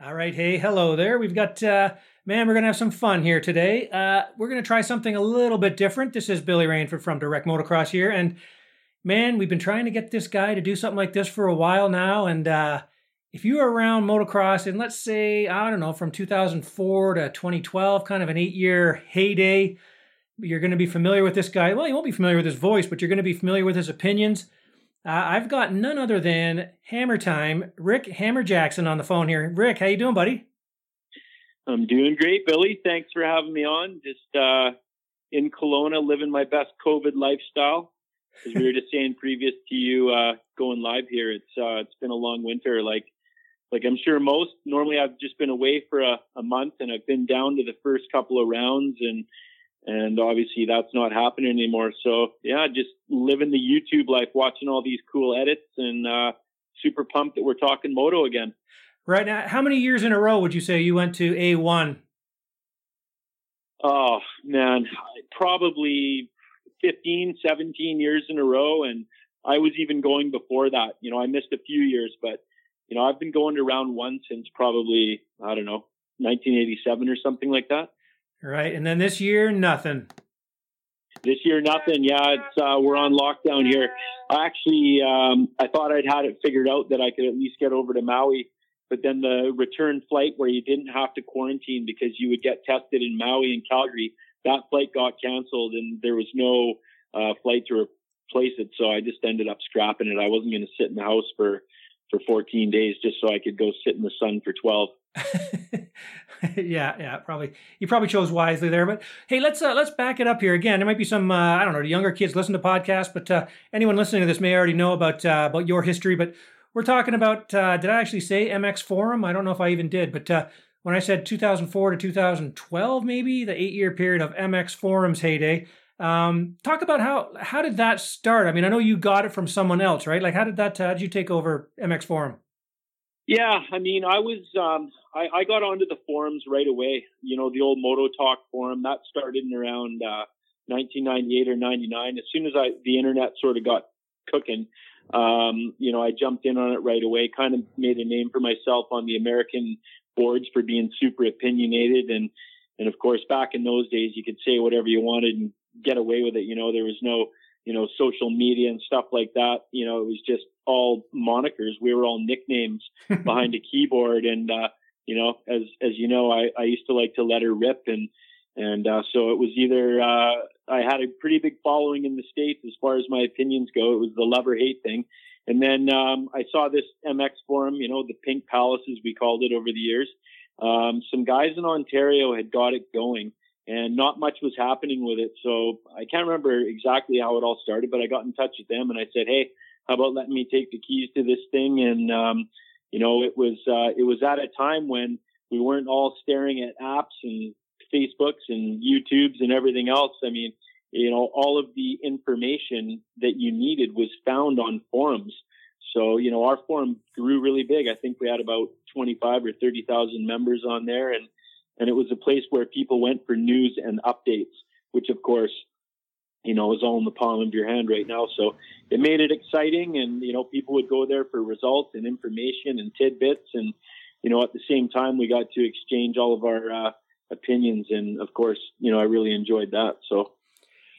All right. Hey, hello there. We've got, uh, man, we're going to have some fun here today. Uh, we're going to try something a little bit different. This is Billy Rainford from Direct Motocross here. And man, we've been trying to get this guy to do something like this for a while now. And uh, if you were around motocross in, let's say, I don't know, from 2004 to 2012, kind of an eight year heyday, you're going to be familiar with this guy. Well, you won't be familiar with his voice, but you're going to be familiar with his opinions. Uh, I've got none other than Hammer Time, Rick Hammer Jackson on the phone here. Rick, how you doing, buddy? I'm doing great, Billy. Thanks for having me on. Just uh, in Kelowna, living my best COVID lifestyle. As we were just saying previous to you uh, going live here, it's uh, it's been a long winter. Like like I'm sure most. Normally, I've just been away for a, a month, and I've been down to the first couple of rounds, and and obviously that's not happening anymore. So yeah, just living the YouTube life, watching all these cool edits, and uh, super pumped that we're talking moto again. Right now, how many years in a row would you say you went to A1? Oh man, probably 15, 17 years in a row, and I was even going before that. You know, I missed a few years, but you know, I've been going to round one since probably I don't know 1987 or something like that. Right. And then this year, nothing. This year, nothing. Yeah, it's uh, we're on lockdown here. I actually, um, I thought I'd had it figured out that I could at least get over to Maui, but then the return flight where you didn't have to quarantine because you would get tested in Maui and Calgary, that flight got canceled, and there was no uh, flight to replace it. So I just ended up scrapping it. I wasn't going to sit in the house for for 14 days just so I could go sit in the sun for 12. yeah, yeah, probably. You probably chose wisely there. But hey, let's uh, let's back it up here again. There might be some uh, I don't know younger kids listen to podcasts, but uh, anyone listening to this may already know about uh, about your history. But we're talking about. Uh, did I actually say MX Forum? I don't know if I even did, but uh, when I said 2004 to 2012, maybe the eight year period of MX Forum's heyday. Um, talk about how how did that start? I mean, I know you got it from someone else, right? Like, how did that? how did you take over MX Forum? Yeah, I mean, I was um, I, I, got onto the forums right away. You know, the old Moto Talk forum that started in around uh, 1998 or 99. As soon as I the internet sort of got cooking, um, you know, I jumped in on it right away. Kind of made a name for myself on the American boards for being super opinionated and and of course back in those days you could say whatever you wanted and get away with it. You know, there was no you know, social media and stuff like that. You know, it was just all monikers. We were all nicknames behind a keyboard. And, uh, you know, as, as you know, I, I used to like to let her rip and, and, uh, so it was either, uh, I had a pretty big following in the States as far as my opinions go. It was the love or hate thing. And then, um, I saw this MX forum, you know, the pink palace as we called it over the years. Um, some guys in Ontario had got it going and not much was happening with it. So I can't remember exactly how it all started, but I got in touch with them and I said, Hey, how about letting me take the keys to this thing? And, um, you know, it was, uh, it was at a time when we weren't all staring at apps and Facebooks and YouTubes and everything else. I mean, you know, all of the information that you needed was found on forums. So, you know, our forum grew really big. I think we had about 25 or 30,000 members on there and, and it was a place where people went for news and updates, which of course, you know, is all in the palm of your hand right now. So it made it exciting, and you know, people would go there for results and information and tidbits, and you know, at the same time, we got to exchange all of our uh, opinions, and of course, you know, I really enjoyed that. So.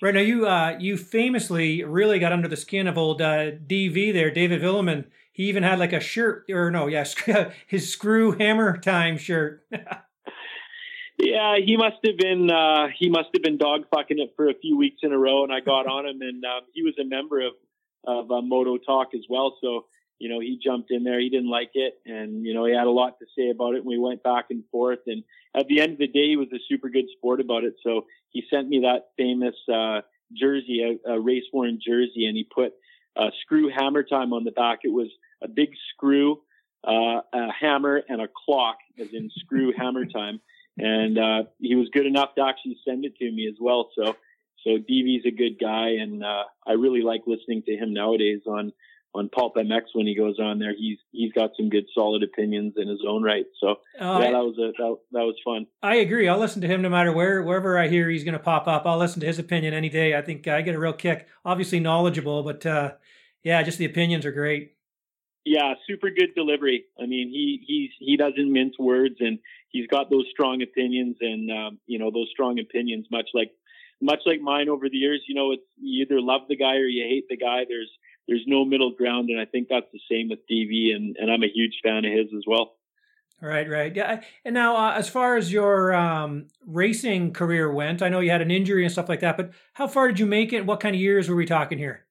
Right now, you uh, you famously really got under the skin of old uh, DV there, David Vuillemin. He even had like a shirt, or no, yeah, his screw hammer time shirt. Yeah, he must have been uh, he must have been dog fucking it for a few weeks in a row, and I got on him, and um, he was a member of of uh, Moto Talk as well. So you know, he jumped in there. He didn't like it, and you know, he had a lot to say about it. And we went back and forth, and at the end of the day, he was a super good sport about it. So he sent me that famous uh, jersey, a, a race worn jersey, and he put "Screw Hammer Time" on the back. It was a big screw, uh, a hammer, and a clock, as in "Screw Hammer Time." And uh, he was good enough to actually send it to me as well. So, so DV's a good guy, and uh, I really like listening to him nowadays on on Pulp MX when he goes on there. He's he's got some good solid opinions in his own right. So uh, yeah, that was a, that, that was fun. I agree. I'll listen to him no matter where wherever I hear he's going to pop up. I'll listen to his opinion any day. I think I get a real kick. Obviously knowledgeable, but uh, yeah, just the opinions are great yeah, super good delivery. I mean, he he's he doesn't mince words, and he's got those strong opinions, and um, you know those strong opinions, much like much like mine over the years. You know, it's you either love the guy or you hate the guy. There's there's no middle ground, and I think that's the same with DV, and and I'm a huge fan of his as well. Right, right. Yeah. And now, uh, as far as your um, racing career went, I know you had an injury and stuff like that, but how far did you make it? What kind of years were we talking here?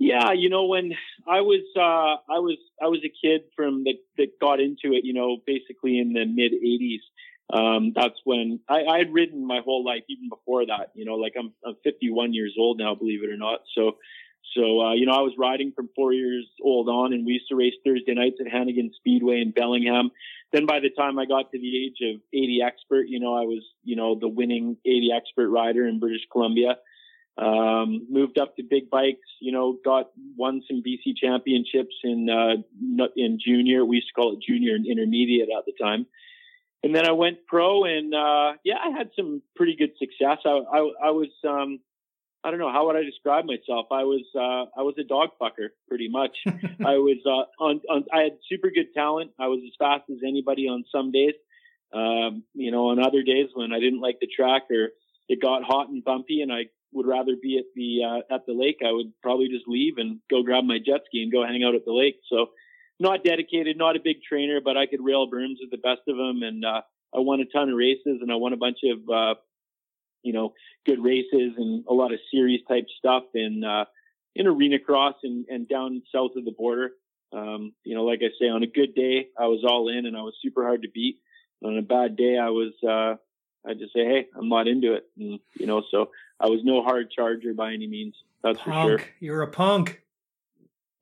Yeah, you know, when I was uh, I was I was a kid from that that got into it, you know, basically in the mid '80s. Um, that's when I, I had ridden my whole life, even before that. You know, like I'm I'm 51 years old now, believe it or not. So so, uh, you know, I was riding from four years old on, and we used to race Thursday nights at Hannegan Speedway in Bellingham. Then by the time I got to the age of 80 expert, you know, I was, you know, the winning 80 expert rider in British Columbia. Um, moved up to big bikes, you know, got won some BC championships in, uh, in junior. We used to call it junior and intermediate at the time. And then I went pro and, uh, yeah, I had some pretty good success. I, I, I was, um, I don't know how would I describe myself. I was uh, I was a dog fucker pretty much. I was uh, on, on I had super good talent. I was as fast as anybody on some days. Um, you know, on other days when I didn't like the track or it got hot and bumpy and I would rather be at the uh, at the lake, I would probably just leave and go grab my jet ski and go hang out at the lake. So not dedicated, not a big trainer, but I could rail berms with the best of them and uh, I won a ton of races and I won a bunch of uh, you know, good races and a lot of series type stuff in, uh, in arena cross and, and down south of the border. Um, you know, like I say, on a good day, I was all in and I was super hard to beat. On a bad day, I was, uh, I just say, Hey, I'm not into it. And, you know, so I was no hard charger by any means. That's punk. for sure. You're a punk.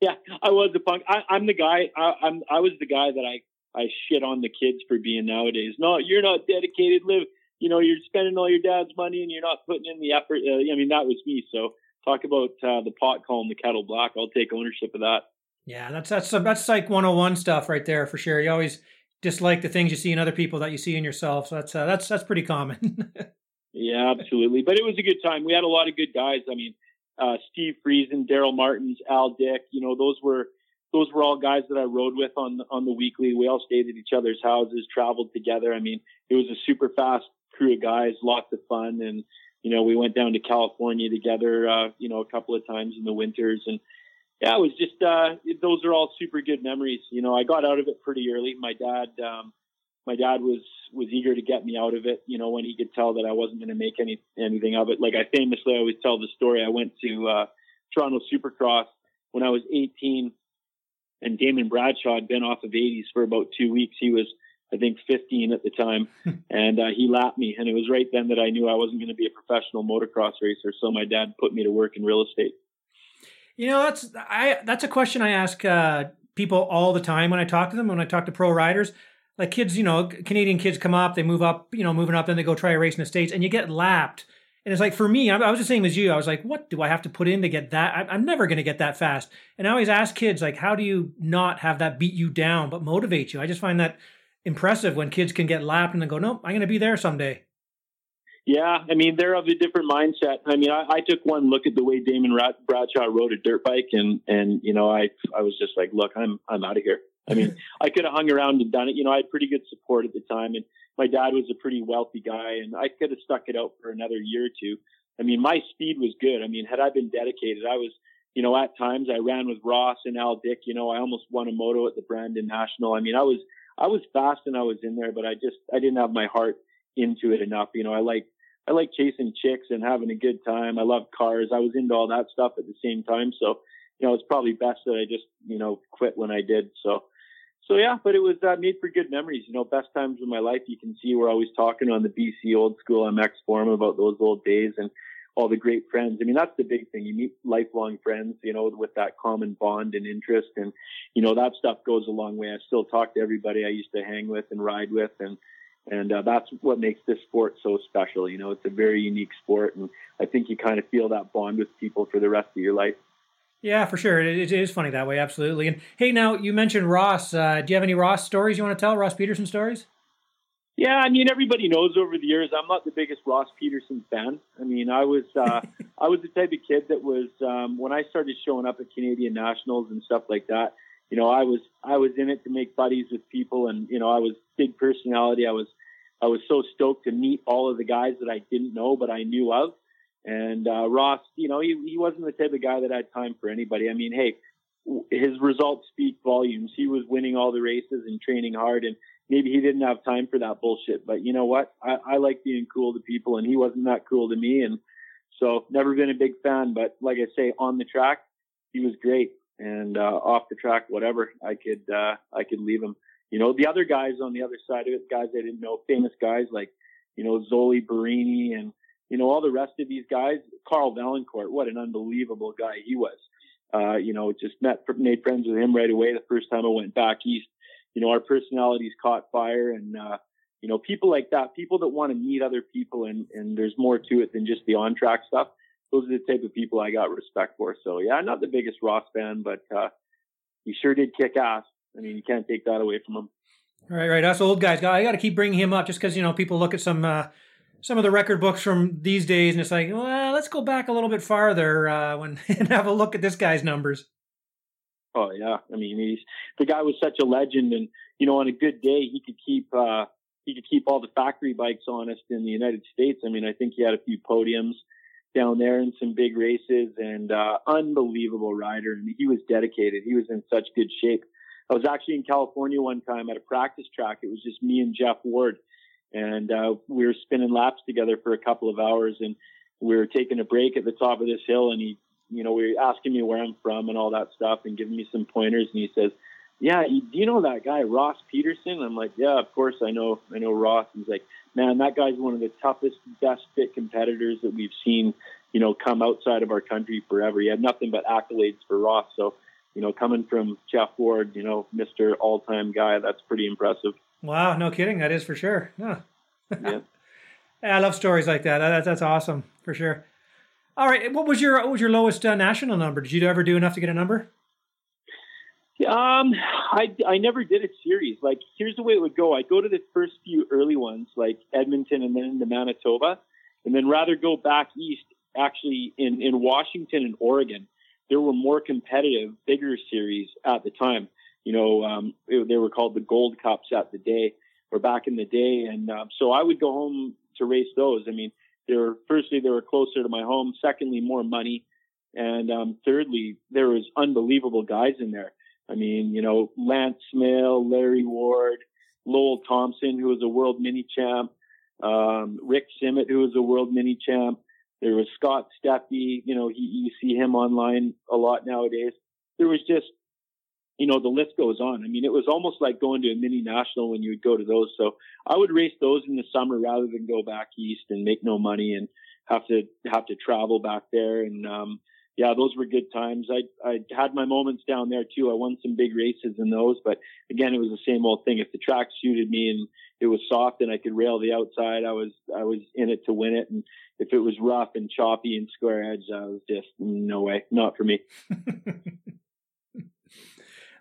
Yeah, I was a punk. I, am the guy. I, I'm. I was the guy that I I shit on the kids for being nowadays. No, you're not dedicated. Live you know, you're spending all your dad's money and you're not putting in the effort. Uh, I mean, that was me. So talk about uh, the pot calling the kettle black. I'll take ownership of that. Yeah, that's that's that's like 101 stuff right there for sure. You always dislike the things you see in other people that you see in yourself. So that's uh, that's that's pretty common. yeah, absolutely. But it was a good time. We had a lot of good guys. I mean, uh, Steve Friesen, Daryl Martins, Al Dick. You know, those were those were all guys that I rode with on on the weekly. We all stayed at each other's houses, traveled together. I mean, it was a super fast crew of guys, lots of fun. And, you know, we went down to California together, uh, you know, a couple of times in the winters. And yeah, it was just, uh, those are all super good memories. You know, I got out of it pretty early. My dad, um, my dad was, was eager to get me out of it, you know, when he could tell that I wasn't going to make any, anything of it. Like I famously always tell the story. I went to, uh, Toronto Supercross when I was 18 and Damon Bradshaw had been off of 80s for about two weeks. He was, I think 15 at the time, and uh, he lapped me. And it was right then that I knew I wasn't going to be a professional motocross racer. So my dad put me to work in real estate. You know, that's I that's a question I ask uh, people all the time when I talk to them. When I talk to pro riders, like kids, you know, Canadian kids come up, they move up, you know, moving up, then they go try a race in the states, and you get lapped. And it's like for me, I, was the same as you. I was like, what do I have to put in to get that? I, I'm never going to get that fast. And I always ask kids, like, how do you not have that beat you down, but motivate you? I just find that impressive when kids can get lapped and then go, nope, I'm going to be there someday. Yeah, I mean they're of a different mindset. I mean, I, I took one look at the way Damon Bradshaw rode a dirt bike, and and you know, I I was just like, look, I'm I'm out of here. I mean, I could have hung around and done it. You know, I had pretty good support at the time, and my dad was a pretty wealthy guy, and I could have stuck it out for another year or two. I mean, my speed was good. I mean, had I been dedicated, I was, you know, at times I ran with Ross and Al Dick. You know, I almost won a moto at the Brandon National. I mean, I was I was fast and I was in there, but I just I didn't have my heart into it enough. You know, I like I like chasing chicks and having a good time. I love cars. I was into all that stuff at the same time. So, you know, it's probably best that I just, you know, quit when I did. So, so yeah, but it was uh, made for good memories. You know, best times of my life. You can see we're always talking on the BC Old School MX forum about those old days and all the great friends. I mean, that's the big thing. You meet lifelong friends, you know, with that common bond and interest. And, you know, that stuff goes a long way. I still talk to everybody I used to hang with and ride with. And, and uh, that's what makes this sport so special. You know, it's a very unique sport. And I think you kind of feel that bond with people for the rest of your life. Yeah, for sure. It, it is funny that way. Absolutely. And hey, now you mentioned Ross. Uh, do you have any Ross stories you want to tell? Ross Pederson stories? Yeah, I mean everybody knows over the years I'm not the biggest Ross Pederson fan. I mean I was uh, I was the type of kid that was um, when I started showing up at Canadian Nationals and stuff like that. You know, I was I was in it to make buddies with people, and you know, I was big personality. I was I was so stoked to meet all of the guys that I didn't know but I knew of. And uh, Ross, you know, he he wasn't the type of guy that had time for anybody. I mean, hey, his results speak volumes. He was winning all the races and training hard, and maybe he didn't have time for that bullshit. But you know what? I, I like being cool to people, and he wasn't that cool to me. And so, never been a big fan. But like I say, on the track, he was great and uh, off the track, whatever, I could uh, I could leave them. You know, the other guys on the other side of it, guys I didn't know, famous guys like you know Zoli Berenyi and you know all the rest of these guys. Carl Vaillancourt, what an unbelievable guy he was. Uh, you know, just met made friends with him right away the first time I went back east. You know, our personalities caught fire, and uh, you know, people like that, people that want to meet other people, and and there's more to it than just the on track stuff those are the type of people I got respect for. So yeah, I'm not the biggest Ross fan, but uh, he sure did kick ass. I mean, you can't take that away from him. Right, right. Us old guys, I got to keep bringing him up just because you know people look at some uh, some of the record books from these days, and it's like, well, let's go back a little bit farther uh, when and have a look at this guy's numbers. Oh yeah, I mean, he's the guy was such a legend, and you know, on a good day, he could keep uh, he could keep all the factory bikes honest in the United States. I mean, I think he had a few podiums down there in some big races and uh, unbelievable rider. And he was dedicated. He was in such good shape. I was actually in California one time at a practice track. It was just me and Jeff Ward, and uh, we were spinning laps together for a couple of hours. And we were taking a break at the top of this hill, and he, you know, we were asking me where I'm from and all that stuff, and giving me some pointers. And he says, "Yeah, do you know that guy Ross Pederson?" I'm like, "Yeah, of course I know. I know Ross." He's like, man, that guy's one of the toughest, best fit competitors that we've seen, you know, come outside of our country forever. He had nothing but accolades for Ross. So, you know, coming from Jeff Ward, you know, Mr. All Time guy, that's pretty impressive. Wow, no kidding. That is for sure. Yeah. yeah. I love stories like that. That's, that's awesome for sure. All right. What was your what was your lowest uh, national number? Did you ever do enough to get a number? Um, I, I never did a series. Like, here's the way it would go. I'd go to the first few early ones, like Edmonton and then into Manitoba, and then rather go back east, actually in, in Washington and Oregon. There were more competitive, bigger series at the time. You know, um, it, they were called the Gold Cups at the day or back in the day. And um, so I would go home to race those. I mean, they were, firstly, they were closer to my home. Secondly, more money. And um, thirdly, there was unbelievable guys in there. I mean, you know, Lance Smale, Larry Ward, Lowell Thompson, who was a world mini champ, um, Rick Simmet, who was a world mini champ. There was Scott Steffi, you know, he, you see him online a lot nowadays. There was just, you know, the list goes on. I mean, it was almost like going to a mini national when you would go to those. So I would race those in the summer rather than go back east and make no money and have to have to travel back there. And um, yeah, those were good times. I I had my moments down there too. I won some big races in those, but again, it was the same old thing. If the track suited me and it was soft and I could rail the outside, I was I was in it to win it. And if it was rough and choppy and square edge, I was just no way, not for me.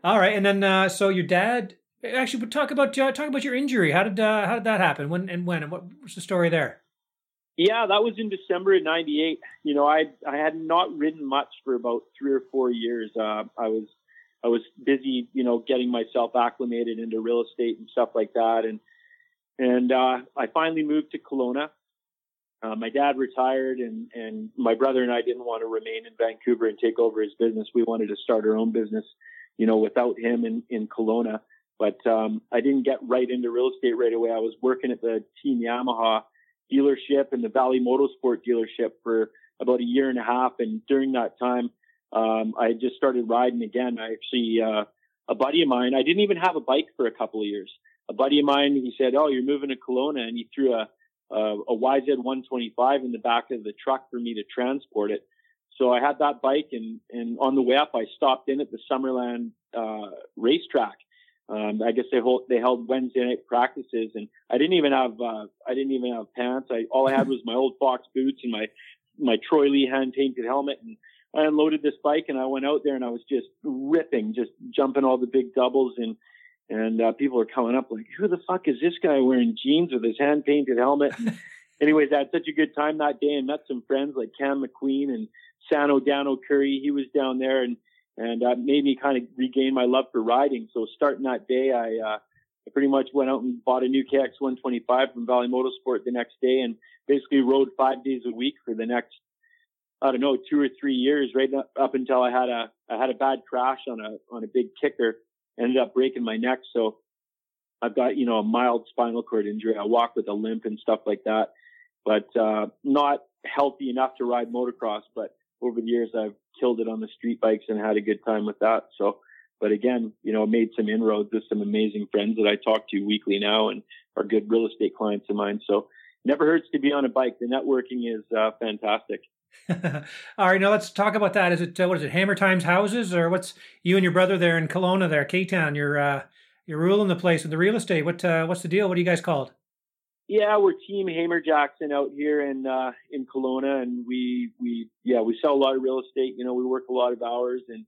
All right, and then uh, so your dad actually talk about uh, talk about your injury. How did uh, how did that happen? When and when and what was the story there? Yeah, that was in December of '98. You know, I I had not ridden much for about three or four years. Uh, I was I was busy, you know, getting myself acclimated into real estate and stuff like that, and and uh, I finally moved to Kelowna. Uh, my dad retired, and and my brother and I didn't want to remain in Vancouver and take over his business. We wanted to start our own business, you know, without him in in Kelowna. But um, I didn't get right into real estate right away. I was working at the Team Yamaha dealership and the Valley Motorsport dealership for about a year and a half. And during that time, um, I just started riding again. I actually, uh, a buddy of mine, I didn't even have a bike for a couple of years. A buddy of mine, he said, "Oh, you're moving to Kelowna," and he threw a a, a YZ 125 in the back of the truck for me to transport it. So I had that bike, and and on the way up, I stopped in at the Summerland uh, racetrack, um, I guess they hold, they held Wednesday night practices, and I didn't even have uh, I didn't even have pants. I all I had was my old Fox boots and my my Troy Lee hand painted helmet, and I unloaded this bike and I went out there and I was just ripping, just jumping all the big doubles, and and uh, people are coming up like, who the fuck is this guy wearing jeans with his hand painted helmet? And anyways, I had such a good time that day and met some friends like Cam McQueen and Sano Dano Curry. He was down there and and uh, made me kind of regain my love for riding. So starting that day, I, uh, I pretty much went out and bought a new KX 125 from Valley Motorsport the next day, and basically rode five days a week for the next I don't know two or three years, right up until I had a I had a bad crash on a on a big kicker, ended up breaking my neck. So I've got you know a mild spinal cord injury. I walk with a limp and stuff like that, but uh, not healthy enough to ride motocross. But over the years, I've killed it on the street bikes and had a good time with that. So, but again, you know, made some inroads with some amazing friends that I talk to weekly now and are good real estate clients of mine. So never hurts to be on a bike. The networking is uh, fantastic. All right, now let's talk about that. Is it uh, what is it? Hammer Times houses, or what's you and your brother there in Kelowna, there, K Town? You're uh, you're ruling the place with the real estate. What uh, what's the deal? What are you guys called? Yeah, we're Team Hamer Jackson out here in uh, in Kelowna, and we we yeah we sell a lot of real estate. You know, we work a lot of hours, and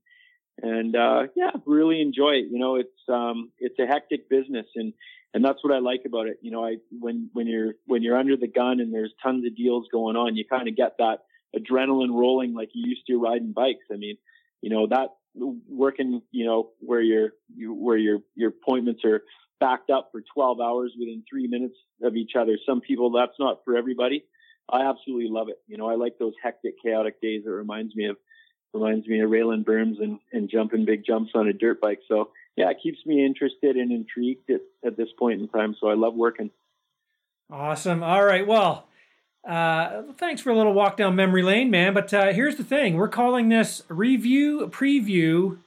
and uh, yeah, really enjoy it. You know, it's um it's a hectic business, and and that's what I like about it. You know, I when when you're when you're under the gun and there's tons of deals going on, you kind of get that adrenaline rolling like you used to riding bikes. I mean, you know that working, you know, where your you, where your your appointments are backed up for 12 hours within three minutes of each other. Some people, that's not for everybody. I absolutely love it. You know, I like those hectic, chaotic days. It reminds me of, reminds me of railing berms and, and jumping big jumps on a dirt bike. So yeah, it keeps me interested and intrigued at, at this point in time. So I love working. Awesome. All right. Well, uh, thanks for a little walk down memory lane, man. But uh, here's the thing: we're calling this review preview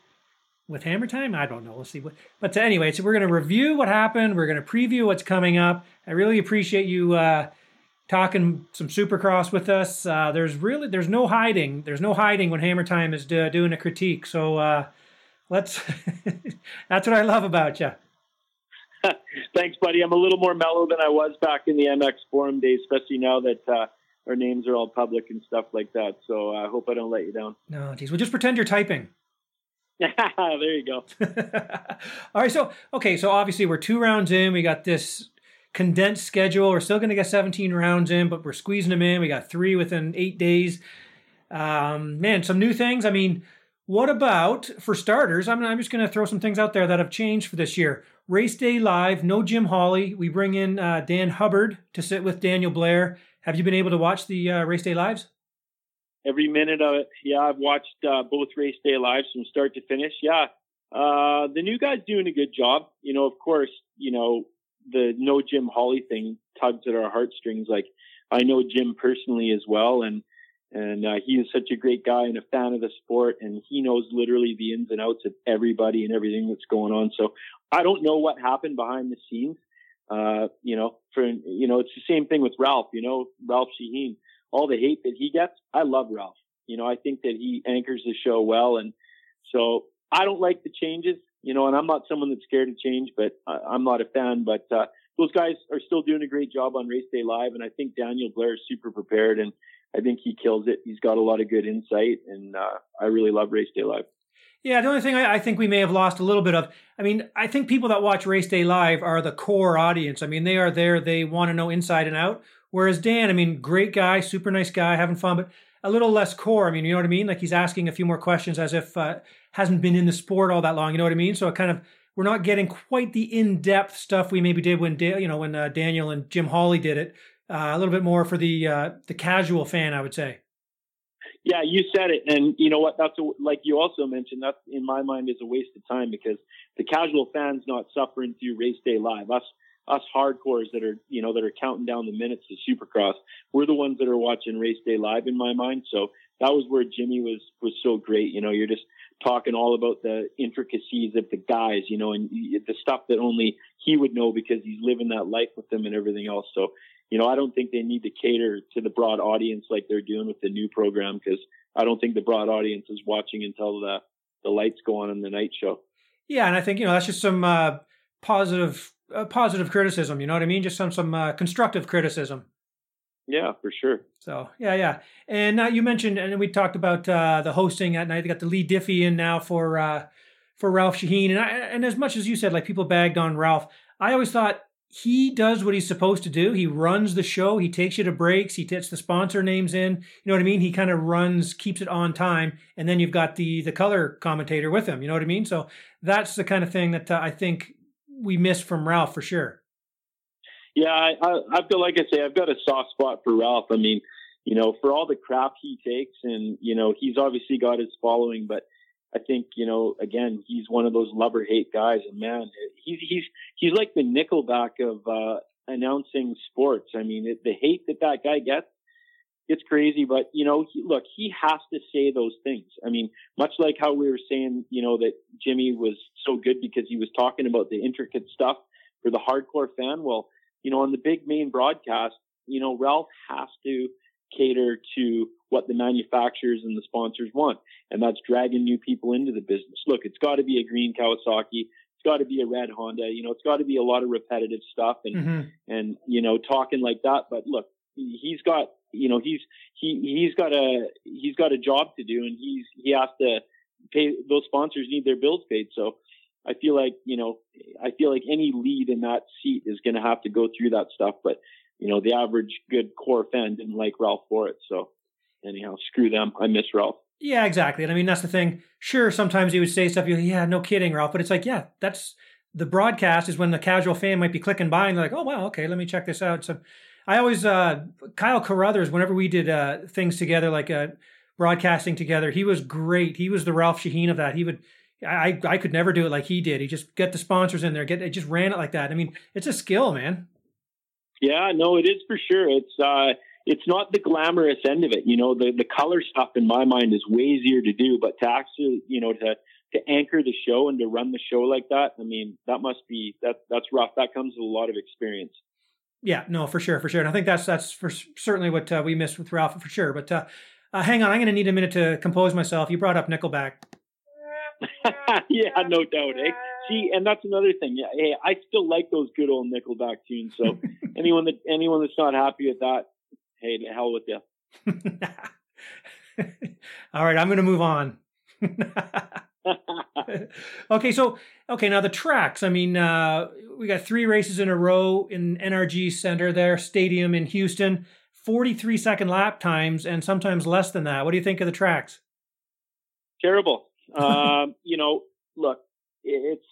with Hammer Time? I don't know. We'll see. What, but uh, anyway, so we're going to review what happened. We're going to preview what's coming up. I really appreciate you uh, talking some Supercross with us. Uh, there's really there's no hiding. There's no hiding when Hammer Time is do, doing a critique. So uh, let's. that's what I love about you. Thanks, buddy. I'm a little more mellow than I was back in the MX forum days, especially now that uh, our names are all public and stuff like that. So I hope I don't let you down. No, geez. Well, just pretend you're typing. there you go. All right, so okay, so obviously we're two rounds in. We got this condensed schedule. We're still going to get 17 rounds in, but we're squeezing them in. We got three within eight days. Um, man, some new things. I mean, what about for starters? I'm, I'm just going to throw some things out there that have changed for this year. Race day live, no Jim Holley. We bring in uh, Dan Hubbard to sit with Daniel Blair. Have you been able to watch the uh, race day lives? Every minute of it. Yeah, I've watched uh, both race day lives from start to finish. Yeah, uh, the new guy's doing a good job. You know, of course, you know the no Jim Holley thing tugs at our heartstrings. Like I know Jim personally as well, and and uh, he is such a great guy and a fan of the sport, and he knows literally the ins and outs of everybody and everything that's going on. So I don't know what happened behind the scenes. Uh, you know, for you know, it's the same thing with Ralph. You know, Ralph Sheheen all the hate that he gets, I love Ralph. You know, I think that he anchors the show well. And so I don't like the changes, you know, and I'm not someone that's scared of change, but I'm not a fan. But uh, those guys are still doing a great job on Race Day Live. And I think Daniel Blair is super prepared and I think he kills it. He's got a lot of good insight and uh, I really love Race Day Live. Yeah, the only thing I, I, think we may have lost a little bit of, I mean, I think people that watch Race Day Live are the core audience. I mean, they are there, they want to know inside and out. Whereas Dan, I mean, great guy, super nice guy, having fun, but a little less core. I mean, you know what I mean? Like he's asking a few more questions as if uh, hasn't been in the sport all that long. You know what I mean? So it kind of we're not getting quite the in-depth stuff we maybe did when you know when uh, Daniel and Jim Holley did it. Uh, a little bit more for the uh, the casual fan, I would say. Yeah, you said it, and you know what? That's a, like you also mentioned. That in my mind is a waste of time because the casual fan's not suffering through race day live. Us us hardcores that are you know that are counting down the minutes to Supercross, we're the ones that are watching race day live in my mind. So that was where Jimmy was was so great. You know, you're just talking all about the intricacies of the guys, you know, and the stuff that only he would know because he's living that life with them and everything else. So, you know, I don't think they need to cater to the broad audience like they're doing with the new program because I don't think the broad audience is watching until the the lights go on in the night show. Yeah, and I think you know that's just some uh, positive uh, positive criticism. You know what I mean? Just some some uh, constructive criticism. Yeah, for sure. So yeah, yeah. And uh, you mentioned, and we talked about uh, the hosting at night. They got the Leigh Diffey in now for uh, for Ralph Sheheen, and I, and as much as you said, like people bagged on Ralph, I always thought he does what he's supposed to do. He runs the show. He takes you to breaks. He gets the sponsor names in. You know what I mean? He kind of runs, keeps it on time, and then you've got the the color commentator with him. You know what I mean? So that's the kind of thing that uh, I think we missed from Ralph for sure. Yeah, I, I, feel like I say I've got a soft spot for Ralph. I mean, you know, for all the crap he takes, and you know, he's obviously got his following, but I think you know, again, he's one of those love or hate guys, and man, he's he's he's like the Nickelback of uh, announcing sports. I mean, it, the hate that that guy gets, it's crazy. But you know, he, look, he has to say those things. I mean, much like how we were saying, you know, that Jimmy was so good because he was talking about the intricate stuff for the hardcore fan. Well, you know, on the big main broadcast, you know, Ralph has to cater to what the manufacturers and the sponsors want. And that's dragging new people into the business. Look, it's got to be a green Kawasaki. It's got to be a red Honda. You know, it's got to be a lot of repetitive stuff and, mm-hmm. and, you know, talking like that. But look, he's got, you know, he's, he, he's got a, he's got a job to do and he's, he has to pay, those sponsors need their bills paid. So, I feel like, you know, I feel like any lead in that seat is going to have to go through that stuff. But, you know, the average good core fan didn't like Ralph for it. So, anyhow, screw them. I miss Ralph. Yeah, exactly. And I mean, that's the thing. Sure, sometimes he would say stuff, you yeah, no kidding, Ralph. But it's like, yeah, that's the broadcast is when the casual fan might be clicking by and they're like, oh, wow, okay, let me check this out. So I always, uh, Kyle Carruthers, whenever we did uh, things together, like uh, broadcasting together, he was great. He was the Ralph Sheheen of that. He would, I, I could never do it like he did. He just get the sponsors in there, get, it just ran it like that. I mean, it's a skill, man. Yeah, no, it is for sure. It's, uh, it's not the glamorous end of it. You know, the, the color stuff in my mind is way easier to do, but to actually, you know, to, to anchor the show and to run the show like that, I mean, that must be, that, that's rough. That comes with a lot of experience. Yeah, no, for sure, for sure. And I think that's, that's for certainly what uh, we missed with Ralph for sure. But uh, uh, hang on, I'm going to need a minute to compose myself. You brought up Nickelback. yeah, no doubt. Eh? See, and that's another thing. Yeah, hey, I still like those good old Nickelback tunes. So anyone that anyone that's not happy with that, hey, to hell with you. All right, I'm going to move on. okay, so okay, now the tracks. I mean, uh, we got three races in a row in NRG Center, there stadium in Houston. 43 second lap times, and sometimes less than that. What do you think of the tracks? Terrible. um, you know, look, it's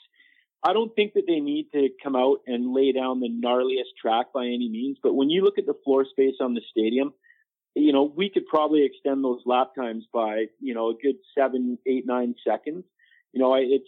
I don't think that they need to come out and lay down the gnarliest track by any means, but when you look at the floor space on the stadium, you know, we could probably extend those lap times by, you know, a good seven, eight, nine seconds. You know, it's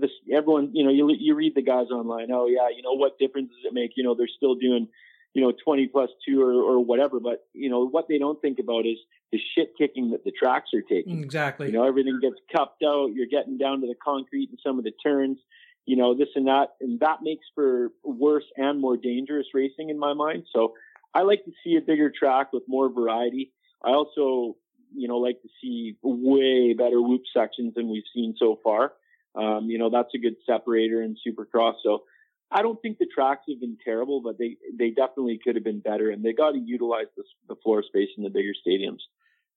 this, everyone, you know, you, you read the guys online. Oh yeah. You know, what difference does it make? You know, they're still doing, you know, 20 plus two or, or whatever. But, you know, what they don't think about is the shit kicking that the tracks are taking. Exactly. You know, everything gets cupped out. You're getting down to the concrete in some of the turns you know, this and that, and that makes for worse and more dangerous racing in my mind. So I like to see a bigger track with more variety. I also, you know, like to see way better whoop sections than we've seen so far. Um, you know, that's a good separator in Supercross. So I don't think the tracks have been terrible, but they they definitely could have been better, and they got to utilize the, the floor space in the bigger stadiums.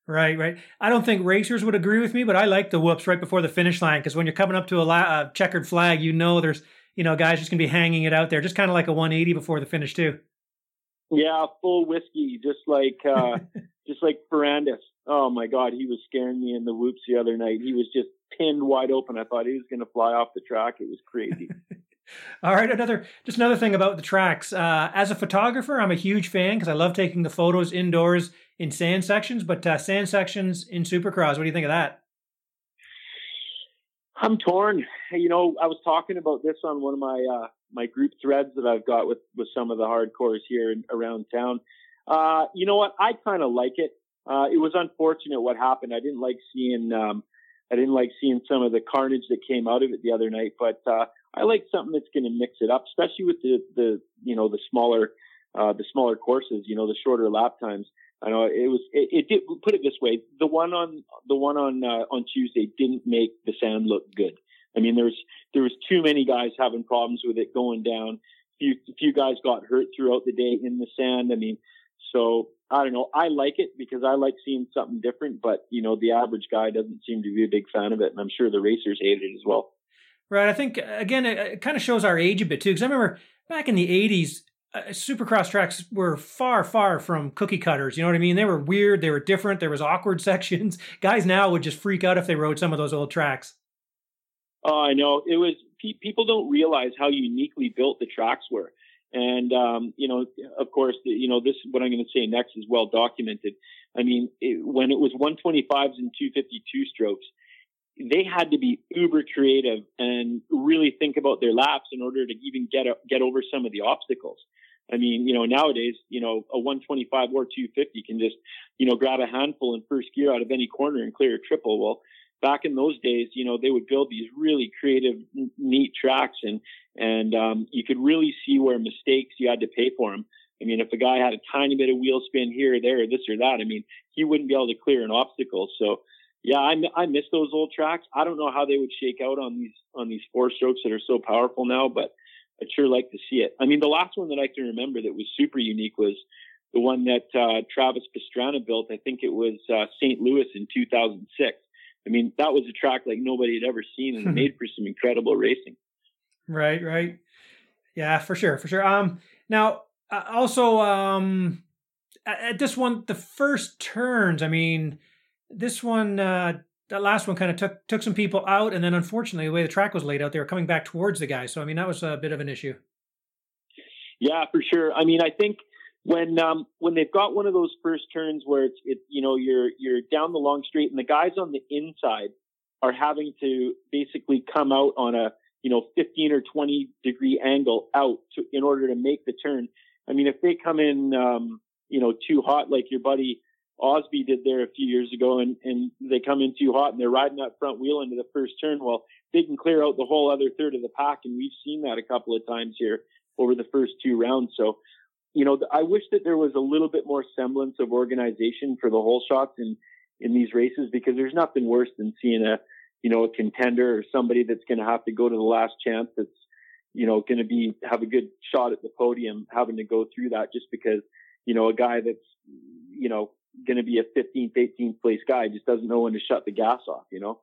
Right, right. I don't think racers would agree with me, but I like the whoops right before the finish line because when you're coming up to a, la- a, checkered flag, you know there's you know guys just gonna be hanging it out there, just kind of like a 180 before the finish too. Yeah, full whiskey, just like uh, just like Ferrandis. Oh my God, he was scaring me in the whoops the other night. He was just pinned wide open. I thought he was going to fly off the track. It was crazy. All right, another just another thing about the tracks. Uh, as a photographer, I'm a huge fan because I love taking the photos indoors in sand sections, but uh, sand sections in Supercross. What do you think of that? I'm torn. You know, I was talking about this on one of my uh, my group threads that I've got with with some of the hardcores here in, around town. Uh, you know what? I kind of like it. Uh, it was unfortunate what happened. I didn't like seeing um, I didn't like seeing some of the carnage that came out of it the other night. But uh, I like something that's going to mix it up, especially with the the you know the smaller uh, the smaller courses. You know, the shorter lap times. I know it was. It, it did. Put it this way: the one on the one on uh, on Tuesday didn't make the sand look good. I mean, there's there was too many guys having problems with it going down. Few few guys got hurt throughout the day in the sand. I mean, so I don't know. I like it because I like seeing something different. But you know, the average guy doesn't seem to be a big fan of it, and I'm sure the racers hate it as well. Right. I think again, it, it kind of shows our age a bit too, because I remember back in the '80s, uh, supercross tracks were far, far from cookie cutters. You know what I mean? They were weird. They were different. There was awkward sections. Guys now would just freak out if they rode some of those old tracks. Oh, I know. It was people don't realize how uniquely built the tracks were. And, um, you know, of course, you know, this, what I'm going to say next is well documented. I mean, it, when it was 125s and 252 strokes, they had to be uber creative and really think about their laps in order to even get, a, get over some of the obstacles. I mean, you know, nowadays, you know, a 125 or 250 can just, you know, grab a handful in first gear out of any corner and clear a triple. Well, back in those days, you know, they would build these really creative, neat tracks, and and um, you could really see where mistakes you had to pay for them. I mean, if a guy had a tiny bit of wheel spin here or there, this or that, I mean, he wouldn't be able to clear an obstacle. So, yeah, I, I miss those old tracks. I don't know how they would shake out on these on these four strokes that are so powerful now, but I'd sure like to see it. I mean, the last one that I can remember that was super unique was the one that uh, Travis Pastrana built. I think it was uh, St. Louis in 2006. I mean, that was a track like nobody had ever seen and made for some incredible racing. Right, right. Yeah, for sure, for sure. Um, now, uh, also, um, at this one, the first turns, I mean, this one, uh, that last one kind of took took some people out, and then unfortunately, the way the track was laid out, they were coming back towards the guy. So, I mean, that was a bit of an issue. Yeah, for sure. I mean, I think when um, when they've got one of those first turns where it's it you know you're you're down the long straight and the guys on the inside are having to basically come out on a you know 15 or 20 degree angle out to, in order to make the turn. I mean, if they come in um, you know too hot like your buddy Osby did there a few years ago, and and they come in too hot and they're riding that front wheel into the first turn, well, they can clear out the whole other third of the pack, and we've seen that a couple of times here over the first two rounds. So you know, I wish that there was a little bit more semblance of organization for the whole shots in, in these races because there's nothing worse than seeing a, you know, a contender or somebody that's going to have to go to the last chance that's, you know, going to be, have a good shot at the podium having to go through that just because, you know, a guy that's, you know, going to be a 15th, 18th place guy just doesn't know when to shut the gas off, you know?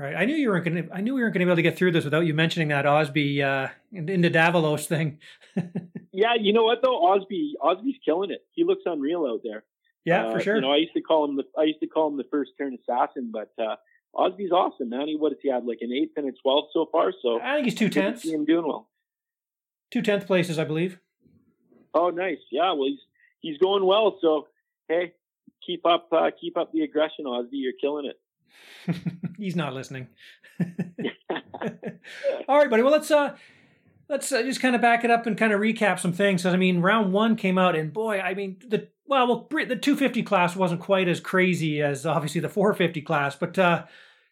Right. I knew you weren't going to. I knew we weren't going to be able to get through this without you mentioning that Osby uh, in the Davalos thing. yeah, you know what though, Osby Osby's killing it. He looks unreal out there. Yeah, uh, for sure. You know, I used to call him the I used to call him the first turn assassin, but uh, Osby's awesome, man. He what does he have like an eighth and a twelfth so far? So I think he's two tenths. See him doing well. Two tenth places, I believe. Oh, nice. Yeah, well, he's he's going well. So hey, keep up uh, keep up the aggression, Osby. You're killing it. He's not listening. All right, buddy. Well, let's uh, let's uh, just kind of back it up and kind of recap some things. I mean, round one came out, and boy, I mean the well, well, the 250 class wasn't quite as crazy as obviously the 450 class, but uh,